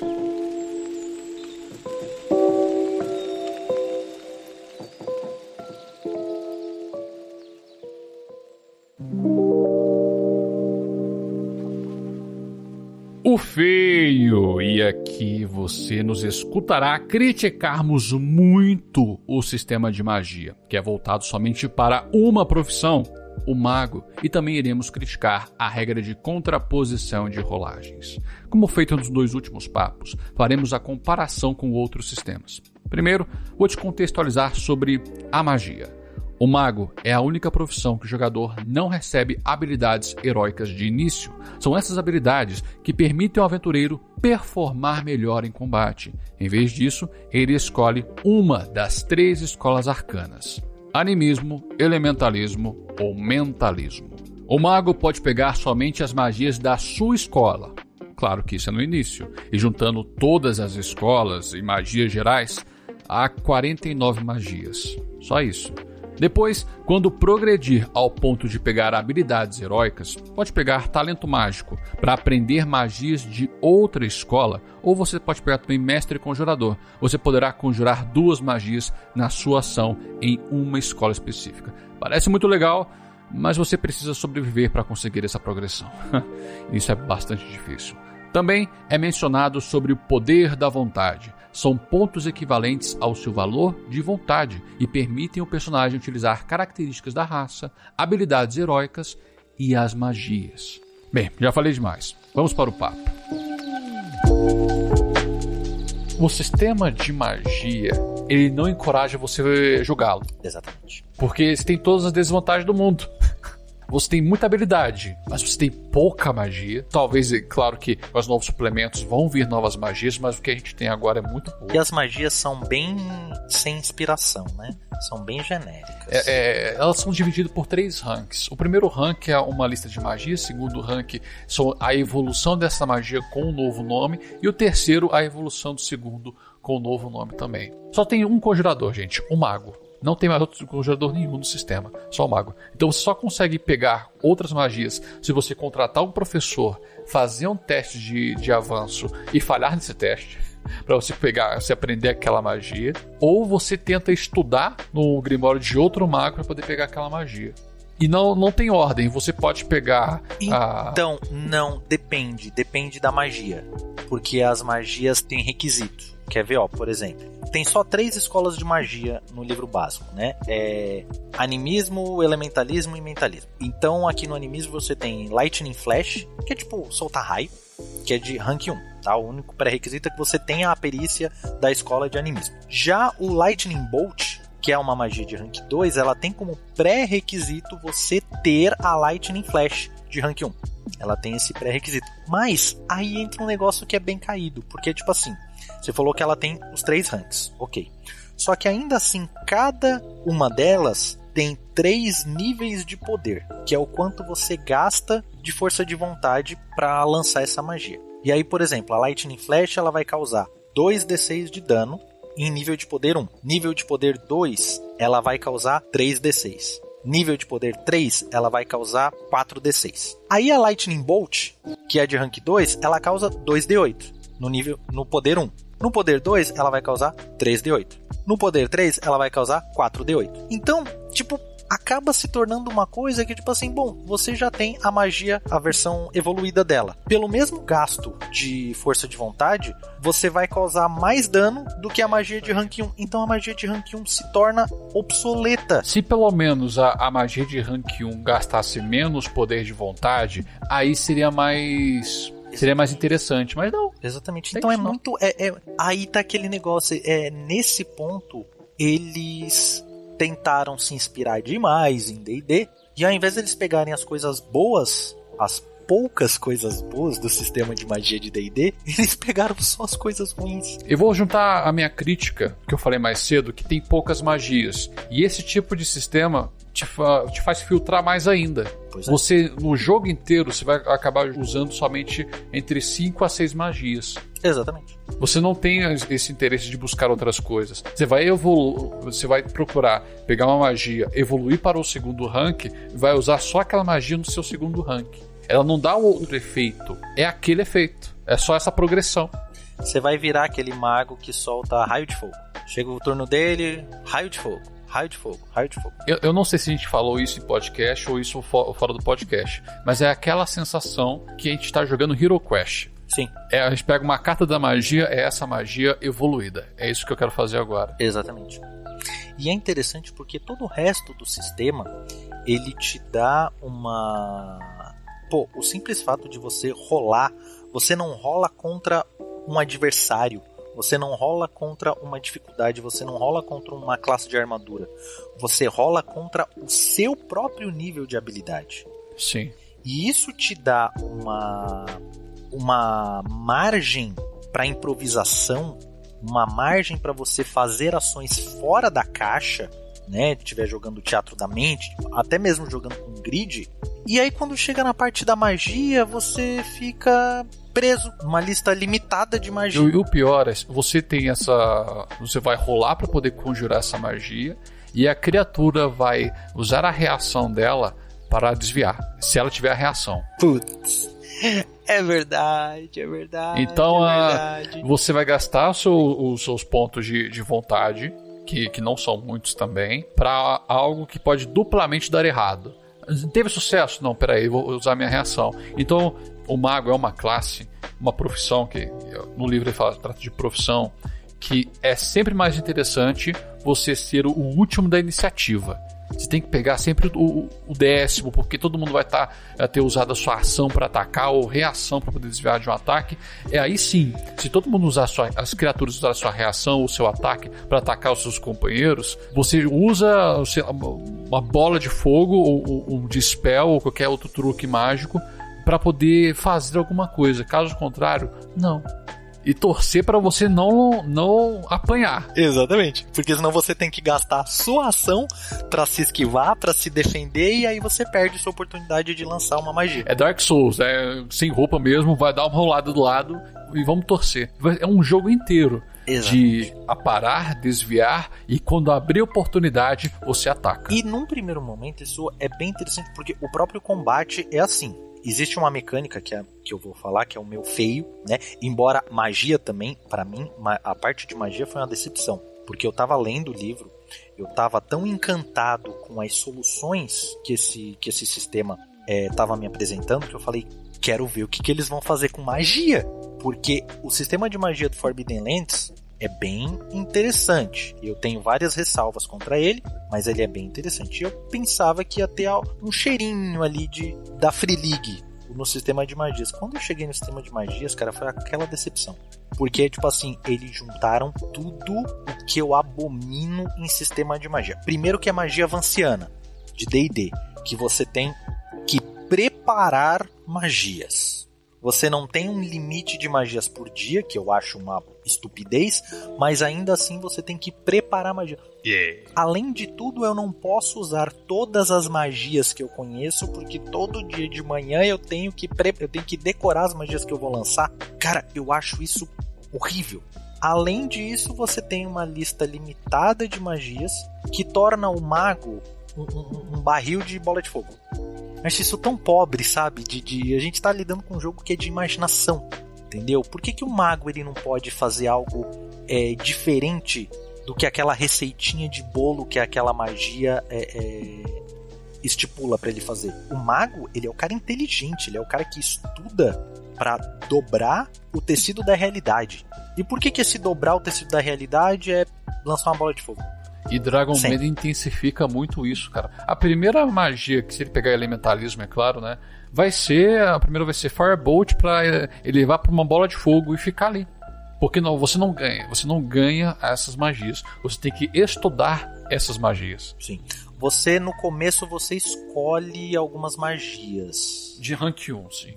O feio. E aqui você nos escutará criticarmos muito o sistema de magia, que é voltado somente para uma profissão, o mago, e também iremos criticar a regra de contraposição de rolagens. Como feito nos dois últimos papos, faremos a comparação com outros sistemas. Primeiro, vou te contextualizar sobre a magia. O mago é a única profissão que o jogador não recebe habilidades heróicas de início. São essas habilidades que permitem ao aventureiro performar melhor em combate. Em vez disso, ele escolhe uma das três escolas arcanas: animismo, elementalismo ou mentalismo. O mago pode pegar somente as magias da sua escola. Claro que isso é no início, e juntando todas as escolas e magias gerais, há 49 magias. Só isso. Depois, quando progredir ao ponto de pegar habilidades heróicas, pode pegar talento mágico para aprender magias de outra escola, ou você pode pegar também mestre conjurador. Você poderá conjurar duas magias na sua ação em uma escola específica. Parece muito legal, mas você precisa sobreviver para conseguir essa progressão. Isso é bastante difícil. Também é mencionado sobre o poder da vontade. São pontos equivalentes ao seu valor de vontade e permitem o personagem utilizar características da raça, habilidades heróicas e as magias. Bem, já falei demais. Vamos para o papo. O sistema de magia, ele não encoraja você jogá-lo. Exatamente. Porque você tem todas as desvantagens do mundo. Você tem muita habilidade, mas você tem pouca magia. Talvez, é claro que com os novos suplementos vão vir novas magias, mas o que a gente tem agora é muito pouco. E as magias são bem sem inspiração, né? São bem genéricas. É, é, elas são divididas por três ranks. O primeiro rank é uma lista de magias, o segundo rank são a evolução dessa magia com um novo nome, e o terceiro, a evolução do segundo com um novo nome também. Só tem um conjurador, gente, o mago. Não tem mais outro conjurador nenhum no sistema, só o mago. Então você só consegue pegar outras magias se você contratar um professor, fazer um teste de, de avanço e falhar nesse teste para você pegar, você aprender aquela magia, ou você tenta estudar no Grimório de outro mago para poder pegar aquela magia. E não, não tem ordem, você pode pegar. a- Então, não, depende. Depende da magia. Porque as magias têm requisito. Quer ver, ó, por exemplo. Tem só três escolas de magia no livro básico, né? É animismo, elementalismo e mentalismo. Então, aqui no animismo você tem Lightning Flash, que é tipo soltar raio, que é de rank 1, tá? O único pré-requisito é que você tenha a perícia da escola de animismo. Já o Lightning Bolt, que é uma magia de rank 2, ela tem como pré-requisito você ter a Lightning Flash de rank 1. Ela tem esse pré-requisito. Mas aí entra um negócio que é bem caído, porque tipo assim, você falou que ela tem os três ranks, ok. Só que ainda assim, cada uma delas tem três níveis de poder, que é o quanto você gasta de força de vontade para lançar essa magia. E aí, por exemplo, a Lightning Flash ela vai causar 2d6 de dano em nível de poder 1. Nível de poder 2, ela vai causar 3d6. Nível de poder 3, ela vai causar 4d6. Aí a Lightning Bolt, que é de rank 2, ela causa 2d8 no nível no poder 1. No poder 2, ela vai causar 3d8. No poder 3, ela vai causar 4d8. Então, tipo, acaba se tornando uma coisa que, tipo assim, bom, você já tem a magia, a versão evoluída dela. Pelo mesmo gasto de força de vontade, você vai causar mais dano do que a magia de rank 1. Então a magia de rank 1 se torna obsoleta. Se pelo menos a, a magia de rank 1 gastasse menos poder de vontade, aí seria mais. Seria mais interessante, mas não. Exatamente. Então é não. muito. É, é- aí tá aquele negócio. É, nesse ponto, eles tentaram se inspirar demais em DD. E ao invés deles pegarem as coisas boas, as poucas coisas boas do sistema de magia de DD, eles pegaram só as coisas ruins. Eu vou juntar a minha crítica, que eu falei mais cedo, que tem poucas magias. E esse tipo de sistema te, fa- te faz filtrar mais ainda. Pois é. Você, no jogo inteiro, você vai acabar usando somente entre 5 a 6 magias. Exatamente. Você não tem esse interesse de buscar outras coisas. Você vai evolu você vai procurar pegar uma magia, evoluir para o segundo rank, e vai usar só aquela magia no seu segundo rank. Ela não dá outro efeito, é aquele efeito. É só essa progressão. Você vai virar aquele mago que solta raio de fogo. Chega o turno dele, raio de fogo, raio de fogo, raio de fogo. Eu, eu não sei se a gente falou isso em podcast ou isso fo- fora do podcast, mas é aquela sensação que a gente está jogando Hero Quest. Sim, É, a gente pega uma carta da magia, é essa magia evoluída. É isso que eu quero fazer agora. Exatamente. E é interessante porque todo o resto do sistema ele te dá uma. Pô, o simples fato de você rolar, você não rola contra um adversário, você não rola contra uma dificuldade, você não rola contra uma classe de armadura, você rola contra o seu próprio nível de habilidade. Sim. E isso te dá uma, uma margem para improvisação, uma margem para você fazer ações fora da caixa, né? Estiver jogando teatro da mente, até mesmo jogando com grid. E aí quando chega na parte da magia, você fica preso numa lista limitada de magia. e o pior é, você tem essa. Você vai rolar para poder conjurar essa magia. E a criatura vai usar a reação dela para desviar. Se ela tiver a reação. Putz. É verdade, é verdade. Então é a- verdade. você vai gastar seu- os seus pontos de, de vontade, que, que não são muitos também, para algo que pode duplamente dar errado. Teve sucesso? Não, peraí, vou usar minha reação. Então, o mago é uma classe, uma profissão que no livro ele fala, trata de profissão, que é sempre mais interessante você ser o último da iniciativa. Você tem que pegar sempre o, o décimo, porque todo mundo vai tá, ter usado a sua ação para atacar ou reação para poder desviar de um ataque. É aí sim, se todo mundo usar sua, as criaturas usar a sua reação ou seu ataque para atacar os seus companheiros, você usa uma bola de fogo ou, um dispel ou qualquer outro truque mágico para poder fazer alguma coisa. Caso contrário, não e torcer para você não não apanhar. Exatamente, porque senão você tem que gastar sua ação para se esquivar, para se defender e aí você perde sua oportunidade de lançar uma magia. É Dark Souls, é sem roupa mesmo, vai dar uma rolada do lado e vamos torcer. É um jogo inteiro. Exatamente. de aparar, desviar e quando abrir oportunidade você ataca. E num primeiro momento isso é bem interessante porque o próprio combate é assim existe uma mecânica que, é, que eu vou falar que é o meu feio, né? Embora magia também, para mim, a parte de magia foi uma decepção, porque eu tava lendo o livro, eu tava tão encantado com as soluções que esse, que esse sistema é, me apresentando que eu falei, quero ver o que, que eles vão fazer com magia, porque o sistema de magia do Forbidden Lands é bem interessante. Eu tenho várias ressalvas contra ele, mas ele é bem interessante. Eu pensava que ia ter um cheirinho ali de da Free League no sistema de magias. Quando eu cheguei no sistema de magias, cara, foi aquela decepção. Porque, tipo assim, eles juntaram tudo o que eu abomino em sistema de magia. Primeiro que é magia vanciana, de D&D, que você tem que preparar magias. Você não tem um limite de magias por dia, que eu acho uma estupidez, mas ainda assim você tem que preparar magia. Yeah. Além de tudo, eu não posso usar todas as magias que eu conheço, porque todo dia de manhã eu tenho que pre... eu tenho que decorar as magias que eu vou lançar. Cara, eu acho isso horrível. Além disso, você tem uma lista limitada de magias que torna o mago um, um, barril de bola de fogo acho isso tão pobre, sabe? De, de, a gente tá lidando com um jogo que é de imaginação, entendeu? Por que, que o mago ele não pode fazer algo é, diferente do que aquela receitinha de bolo que aquela magia é, é, estipula para ele fazer? O mago ele é o cara inteligente, ele é o cara que estuda para dobrar o tecido da realidade. E por que, que esse dobrar o tecido da realidade é lançar uma bola de fogo? E Dragon Sim. Ball intensifica muito isso, cara. A primeira magia, que se ele pegar elementalismo, é claro, né? Vai ser. A primeira vai ser Firebolt pra ele levar pra uma bola de fogo e ficar ali. Porque não, você não ganha. Você não ganha essas magias. Você tem que estudar essas magias. Sim. Você, no começo, você escolhe algumas magias. De rank 1, sim.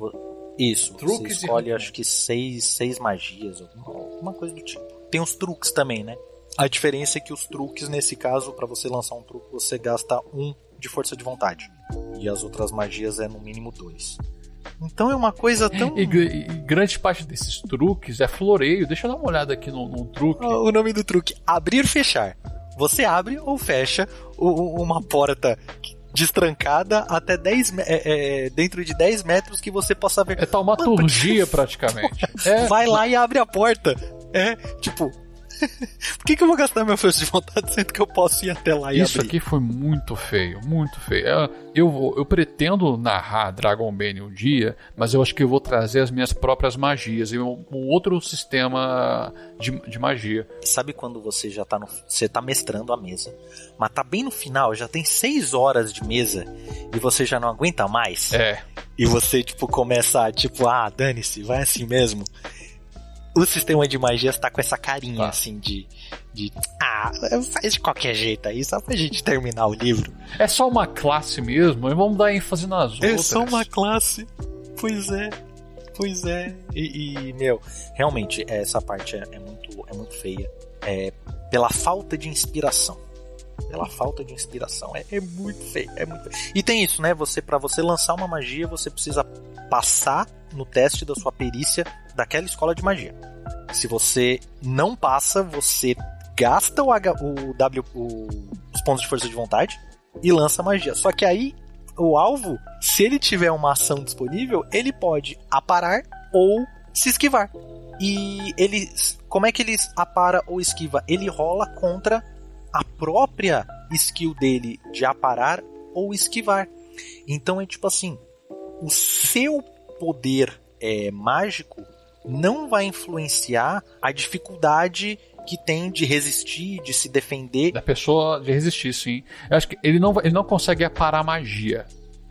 Isso. Truques você escolhe, acho que seis, seis magias, alguma, alguma coisa do tipo. Tem os truques também, né? A diferença é que os truques, nesse caso, para você lançar um truque, você gasta um de força de vontade. E as outras magias é no mínimo dois. Então é uma coisa tão. E, e, grande parte desses truques é floreio. Deixa eu dar uma olhada aqui no, no truque. O nome do truque: abrir fechar. Você abre ou fecha uma porta destrancada até 10 é, é, dentro de 10 metros que você possa ver. É taumaturgia praticamente. É. Vai lá e abre a porta. É, tipo, Por que, que eu vou gastar meu força de vontade sendo que eu posso ir até lá e Isso abrir? aqui foi muito feio, muito feio. Eu, eu, eu pretendo narrar Dragon Bane um dia, mas eu acho que eu vou trazer as minhas próprias magias e um, um outro sistema de, de magia. Sabe quando você já tá no, você tá mestrando a mesa, mas tá bem no final, já tem seis horas de mesa e você já não aguenta mais? É. E você, tipo, começa, tipo, ah, dane-se, vai assim mesmo o sistema de magia está com essa carinha, ah. assim, de, de. Ah, faz de qualquer jeito aí, só pra gente terminar o livro. É só uma classe mesmo, e vamos dar ênfase nas outras. É só uma classe. Pois é. Pois é. E, e meu, realmente, essa parte é, é, muito, é muito feia. É pela falta de inspiração. Pela falta de inspiração. É, é muito feio. É muito feio. E tem isso, né? Você, para você lançar uma magia, você precisa passar no teste da sua perícia daquela escola de magia. Se você não passa, você gasta o, H, o W, o, os pontos de força de vontade e lança magia. Só que aí o alvo, se ele tiver uma ação disponível, ele pode aparar ou se esquivar. E ele, como é que ele apara ou esquiva? Ele rola contra a própria skill dele de aparar ou esquivar. Então é tipo assim, o seu poder é, mágico não vai influenciar a dificuldade que tem de resistir, de se defender. Da pessoa de resistir, sim. Eu acho que ele não, ele não consegue aparar magia.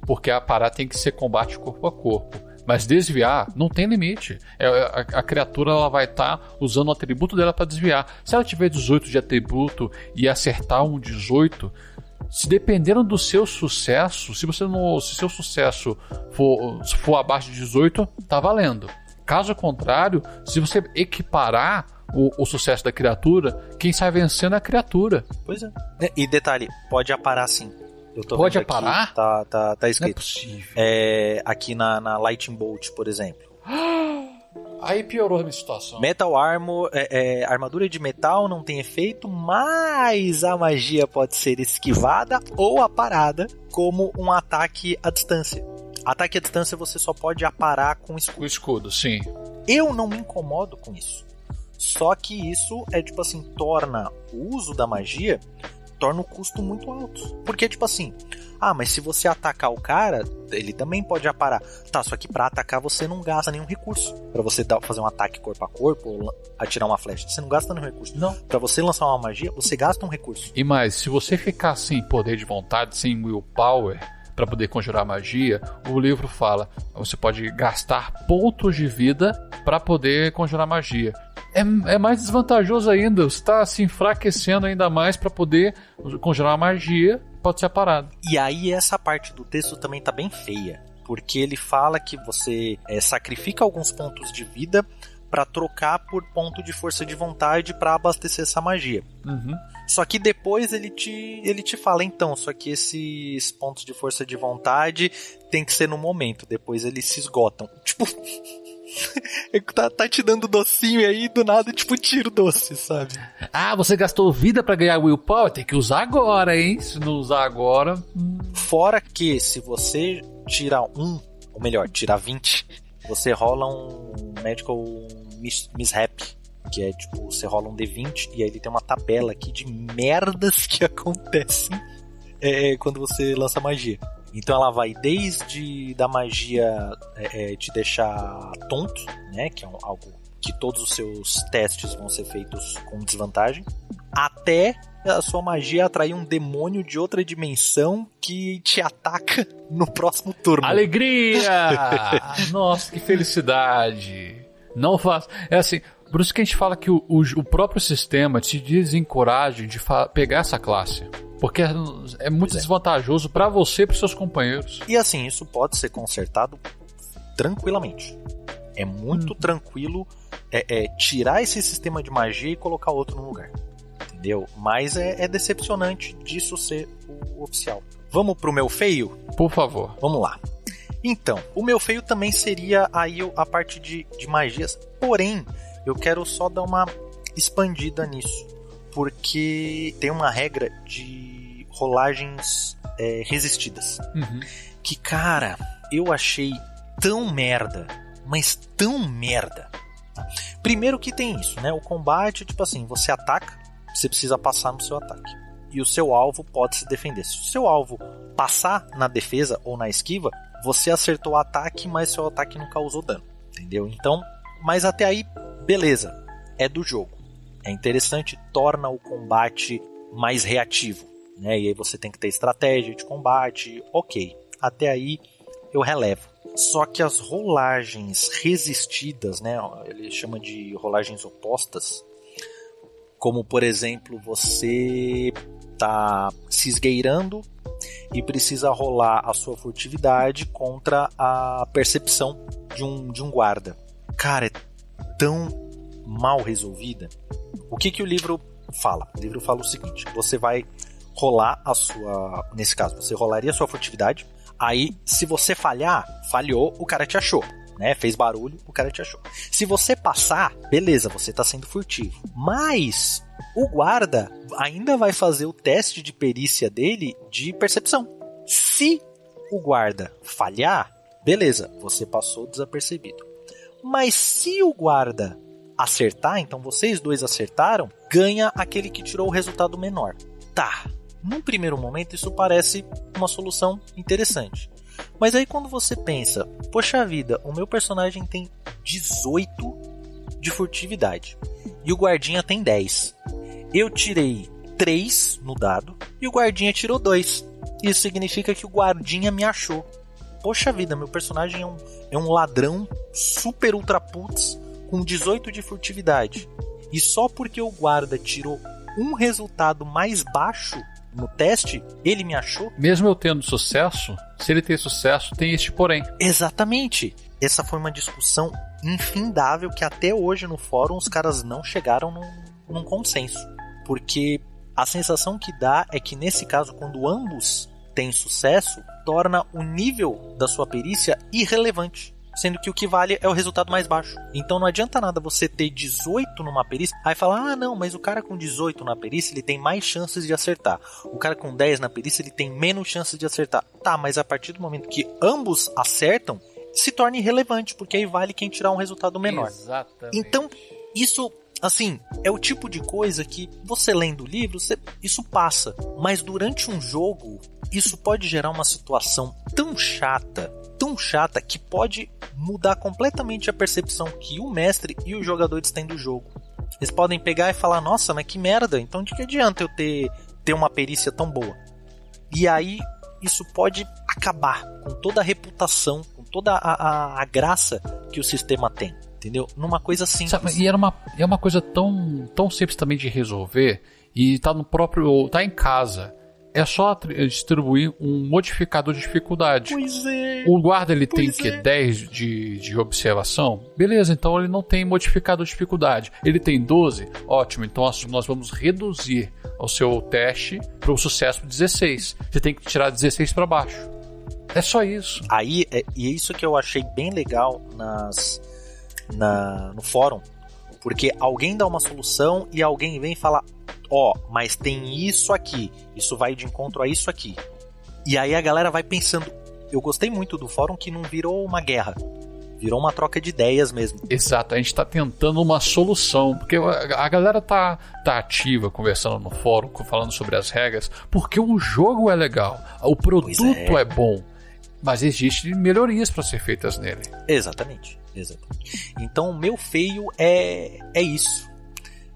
Porque aparar tem que ser combate corpo a corpo. Mas desviar não tem limite. É, a, a criatura ela vai estar tá usando o atributo dela para desviar. Se ela tiver 18 de atributo e acertar um 18, se dependendo do seu sucesso, se você não, se seu sucesso for, for abaixo de 18, tá valendo. Caso contrário, se você equiparar o, o, sucesso da criatura, quem sai vencendo é a criatura. Pois é. E detalhe, pode aparar sim. pode aparar? Aqui, tá, tá, tá escrito. Não é possível. É, aqui na, na Lightning Bolt, por exemplo. Aí piorou a minha situação. Metal Armor, é, é, armadura de metal não tem efeito, mas a magia pode ser esquivada ou aparada como um ataque à distância. Ataque à distância você só pode aparar com escudo. Com escudo, sim. Eu não me incomodo com isso. Só que isso é tipo assim, torna o uso da magia torna o custo muito alto. Porque, tipo assim, ah, mas se você atacar o cara, ele também pode aparar. Tá, só que pra atacar você não gasta nenhum recurso. para você dar, fazer um ataque corpo a corpo ou atirar uma flecha, você não gasta nenhum recurso. Não. Pra você lançar uma magia, você gasta um recurso. E mais, se você ficar sem poder de vontade, sem willpower, para poder conjurar magia, o livro fala, você pode gastar pontos de vida para poder conjurar magia. É, é, mais desvantajoso ainda, você está se enfraquecendo ainda mais para poder conjurar magia, pode ser parado. E aí essa parte do texto também tá bem feia, porque ele fala que você é, sacrifica alguns pontos de vida para trocar por ponto de força de vontade para abastecer essa magia. Uhum. Só que depois ele te, ele te fala, então, só que esses pontos de força de vontade tem que ser no momento, depois eles se esgotam. Tipo. tá, tá te dando docinho aí, do nada, tipo, tiro doce, sabe? Ah, você gastou vida para ganhar willpower? Tem que usar agora, hein? Se não usar agora. Hum. Fora que, se você tirar um, ou melhor, tirar 20, você rola um medical mishap. Que é tipo, você rola um D20 e aí ele tem uma tabela aqui de merdas que acontecem é, quando você lança magia. Então ela vai desde da magia é, é, te deixar tonto, né? Que é um, algo que todos os seus testes vão ser feitos com desvantagem, até a sua magia atrair um demônio de outra dimensão que te ataca no próximo turno. Alegria! Nossa, que felicidade! Não faz. É assim, por isso que a gente fala que o, o, o próprio sistema te desencoraja de pegar essa classe. Porque é, é muito é. desvantajoso para você e para seus companheiros. E assim, isso pode ser consertado tranquilamente. É muito hum. tranquilo é, é, tirar esse sistema de magia e colocar outro no lugar. Entendeu? Mas é, é decepcionante disso ser o oficial. Vamos pro meu feio? Por favor. Vamos lá. Então, o meu feio também seria aí a parte de, de magias. Porém, eu quero só dar uma expandida nisso. Porque tem uma regra de rolagens é, resistidas. Uhum. Que, cara, eu achei tão merda. Mas tão merda. Primeiro que tem isso, né? O combate, tipo assim, você ataca, você precisa passar no seu ataque. E o seu alvo pode se defender. Se o seu alvo passar na defesa ou na esquiva, você acertou o ataque, mas seu ataque não causou dano. Entendeu? Então, mas até aí, beleza. É do jogo. É interessante, torna o combate mais reativo. Né? E aí você tem que ter estratégia de combate. Ok. Até aí eu relevo. Só que as rolagens resistidas, né? Ele chama de rolagens opostas. Como por exemplo, você tá se esgueirando e precisa rolar a sua furtividade contra a percepção de um, de um guarda. Cara, é tão mal resolvida. O que, que o livro fala? O livro fala o seguinte: você vai rolar a sua. Nesse caso, você rolaria a sua furtividade. Aí, se você falhar, falhou, o cara te achou. Né, fez barulho, o cara te achou. Se você passar, beleza, você está sendo furtivo. Mas o guarda ainda vai fazer o teste de perícia dele de percepção. Se o guarda falhar, beleza, você passou desapercebido. Mas se o guarda acertar, então vocês dois acertaram, ganha aquele que tirou o resultado menor. Tá. Num primeiro momento isso parece uma solução interessante. Mas aí quando você pensa, poxa vida, o meu personagem tem 18 de furtividade e o guardinha tem 10. Eu tirei 3 no dado e o guardinha tirou 2. Isso significa que o guardinha me achou. Poxa vida, meu personagem é um, é um ladrão super ultra putz com 18 de furtividade. E só porque o guarda tirou um resultado mais baixo no teste, ele me achou? Mesmo eu tendo sucesso, se ele tem sucesso, tem este porém. Exatamente. Essa foi uma discussão infindável que até hoje no fórum os caras não chegaram num, num consenso. Porque a sensação que dá é que nesse caso, quando ambos têm sucesso, torna o nível da sua perícia irrelevante sendo que o que vale é o resultado mais baixo. Então não adianta nada você ter 18 numa perícia, aí falar: "Ah, não, mas o cara com 18 na perícia, ele tem mais chances de acertar. O cara com 10 na perícia, ele tem menos chances de acertar". Tá, mas a partir do momento que ambos acertam, se torna irrelevante, porque aí vale quem tirar um resultado menor. Exatamente. Então, isso assim, é o tipo de coisa que você lendo o livro, você, isso passa. Mas durante um jogo, isso pode gerar uma situação tão chata, tão chata, que pode mudar completamente a percepção que o mestre e os jogadores têm do jogo. Eles podem pegar e falar: Nossa, mas que merda, então de que adianta eu ter, ter uma perícia tão boa? E aí isso pode acabar com toda a reputação, com toda a, a, a graça que o sistema tem. Entendeu? Numa coisa simples. Sabe, e era uma, é uma coisa tão, tão simples também de resolver e tá no próprio. tá em casa é só distribuir um modificador de dificuldade. Pois é. O guarda ele tem que é. 10 de, de observação? Beleza, então ele não tem modificador de dificuldade. Ele tem 12? Ótimo, então nós- nós vamos reduzir o seu teste para o sucesso 16. Você tem que tirar 16 para baixo. É só isso. Aí, é, e é isso que eu achei bem legal nas, na, no fórum. Porque alguém dá uma solução e alguém vem e Ó, mas tem isso aqui. Isso vai de encontro a isso aqui. E aí a galera vai pensando. Eu gostei muito do fórum que não virou uma guerra. Virou uma troca de ideias mesmo. Exato, a gente tá tentando uma solução, porque a a galera tá, tá ativa conversando no fórum, falando sobre as regras, porque o jogo é legal, o produto é. é. bom, mas existem melhorias para ser feitas nele. Exatamente, exatamente. Então o meu feio é, é isso.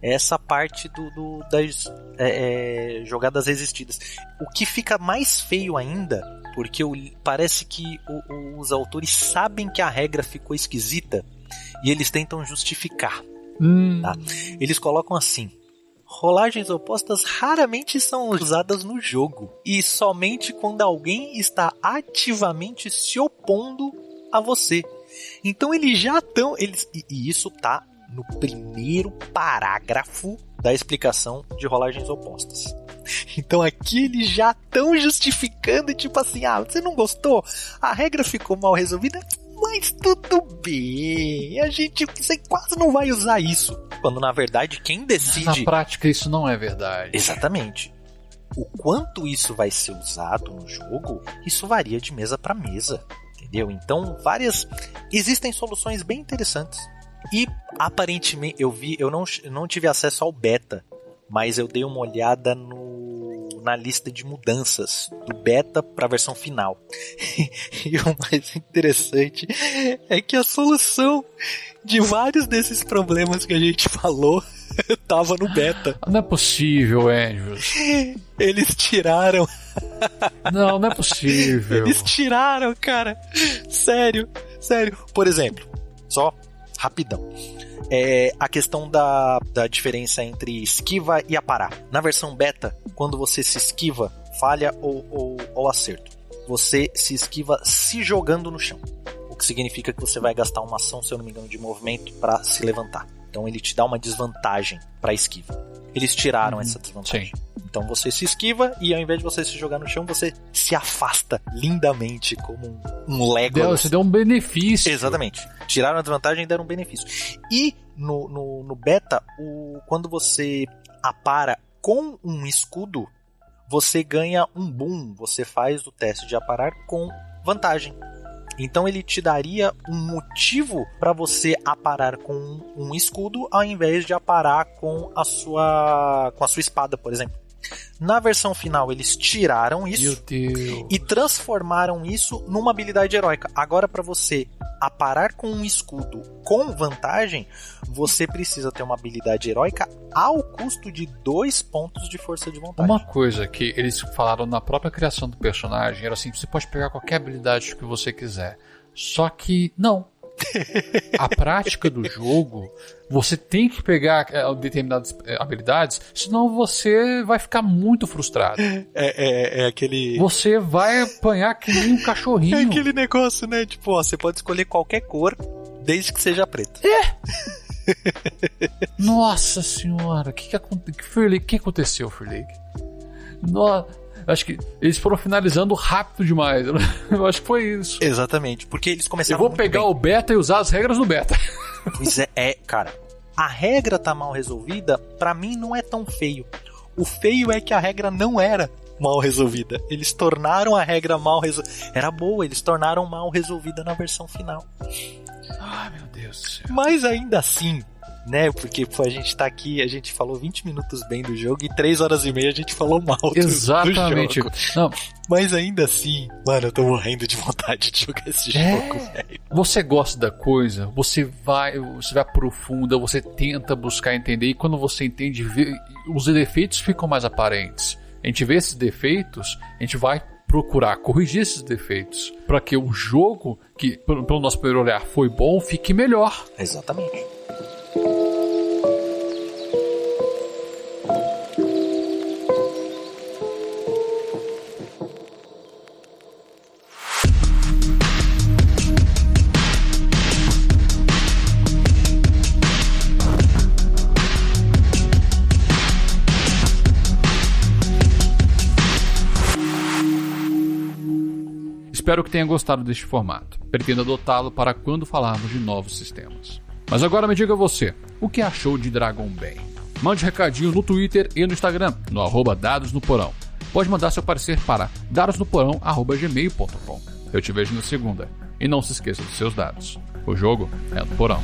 Essa parte do, do- das é, é, jogadas resistidas. O que fica mais feio ainda, porque o- parece que o- os autores sabem que a regra ficou esquisita e eles tentam justificar. Hum, Tá. Eles colocam assim: rolagens opostas raramente são usadas no jogo e somente quando alguém está ativamente se opondo a você. Então eles já estão, eles e, e isso tá no primeiro parágrafo da explicação de rolagens opostas. Então aqui eles já estão justificando, tipo assim, ah, você não gostou? A regra ficou mal resolvida, mas tudo bem. A gente você quase não vai usar isso. Quando na verdade quem na decide prática isso não é verdade. exatamente o quanto isso vai ser usado no jogo, isso varia de mesa para mesa, entendeu? Então, várias existem soluções bem interessantes. E aparentemente eu vi, eu não, não tive acesso ao beta, mas eu dei uma olhada no, na lista de mudanças do beta para a versão final. e o mais interessante é que a solução de vários desses problemas que a gente falou tava no beta. Não é possível, Andrews. Eles tiraram, Não, não é possível. eles tiraram, cara. Sério, sério. Por exemplo, só rapidão. É a questão da, da diferença entre esquiva e aparar. Na versão beta, quando você se esquiva, falha ou, ou, ou acerto. Você se esquiva se jogando no chão. O que significa que você vai gastar uma ação, se eu não me engano, de movimento para se levantar. Então ele te dá uma desvantagem para esquiva. Eles tiraram essa desvantagem. Então você se esquiva e ao invés de você se jogar no chão, você se afasta lindamente como um, um Deu, Legolas. você deu um benefício. Exatamente. Tiraram a desvantagem e deram um benefício. E no, no, no beta, o, quando você apara com um escudo, você ganha um boom. Você faz o teste de aparar com vantagem. Então ele te daria um motivo para você aparar com um, um escudo ao invés de aparar com a sua com a sua espada, por exemplo. Na versão final, eles tiraram isso e transformaram isso numa habilidade heróica. Agora, para você aparar com um escudo com vantagem, você precisa ter uma habilidade heróica ao custo de dois pontos de força de vontade. Uma coisa que eles falaram na própria criação do personagem era assim: você pode pegar qualquer habilidade que você quiser. Só que não. A prática do jogo, você tem que pegar é, determinadas é, habilidades, senão você vai ficar muito frustrado. É, é, é aquele. Você vai apanhar que nem um cachorrinho. É aquele negócio, né? Tipo, ó, você pode escolher qualquer cor, desde que seja preta. Nossa senhora, o que, que, que, que aconteceu, Free League? Acho que eles foram finalizando rápido demais. Eu acho que foi isso. Exatamente, porque eles Eu começaram vou muito pegar bem. o beta e usar as regras do beta. Pois é, é, cara. A regra tá mal resolvida, pra mim não é tão feio. O feio é que a regra não era mal resolvida. Eles tornaram a regra mal resolvida. Era boa, eles tornaram mal resolvida na versão final. Ai, meu Deus do céu. Mas ainda assim, né? Porque pô, a gente tá aqui, a gente falou 20 minutos bem do jogo e 3 horas e meia a gente falou mal do, Exatamente. do jogo. Não, Mas ainda assim, mano, eu tô morrendo de vontade de jogar esse É. jogo, velho. você gosta da coisa, você vai, você vai aprofunda, você tenta buscar entender e quando você entende, vê- os defeitos ficam mais aparentes. A gente vê esses defeitos, a gente vai procurar corrigir esses defeitos para que o jogo, que pelo nosso primeiro olhar foi bom, fique melhor. Exatamente. Espero que tenha gostado deste formato. Pretendo adotá-lo para quando falarmos de novos sistemas. Mas agora me diga você, o que achou de Dragon Ball? Mande recadinho no Twitter e no Instagram, no arroba Dados no Porão. Pode mandar seu parecer para dadosnoporão.gmail.com. Eu te vejo na segunda. E não se esqueça dos seus dados. O jogo é no Porão.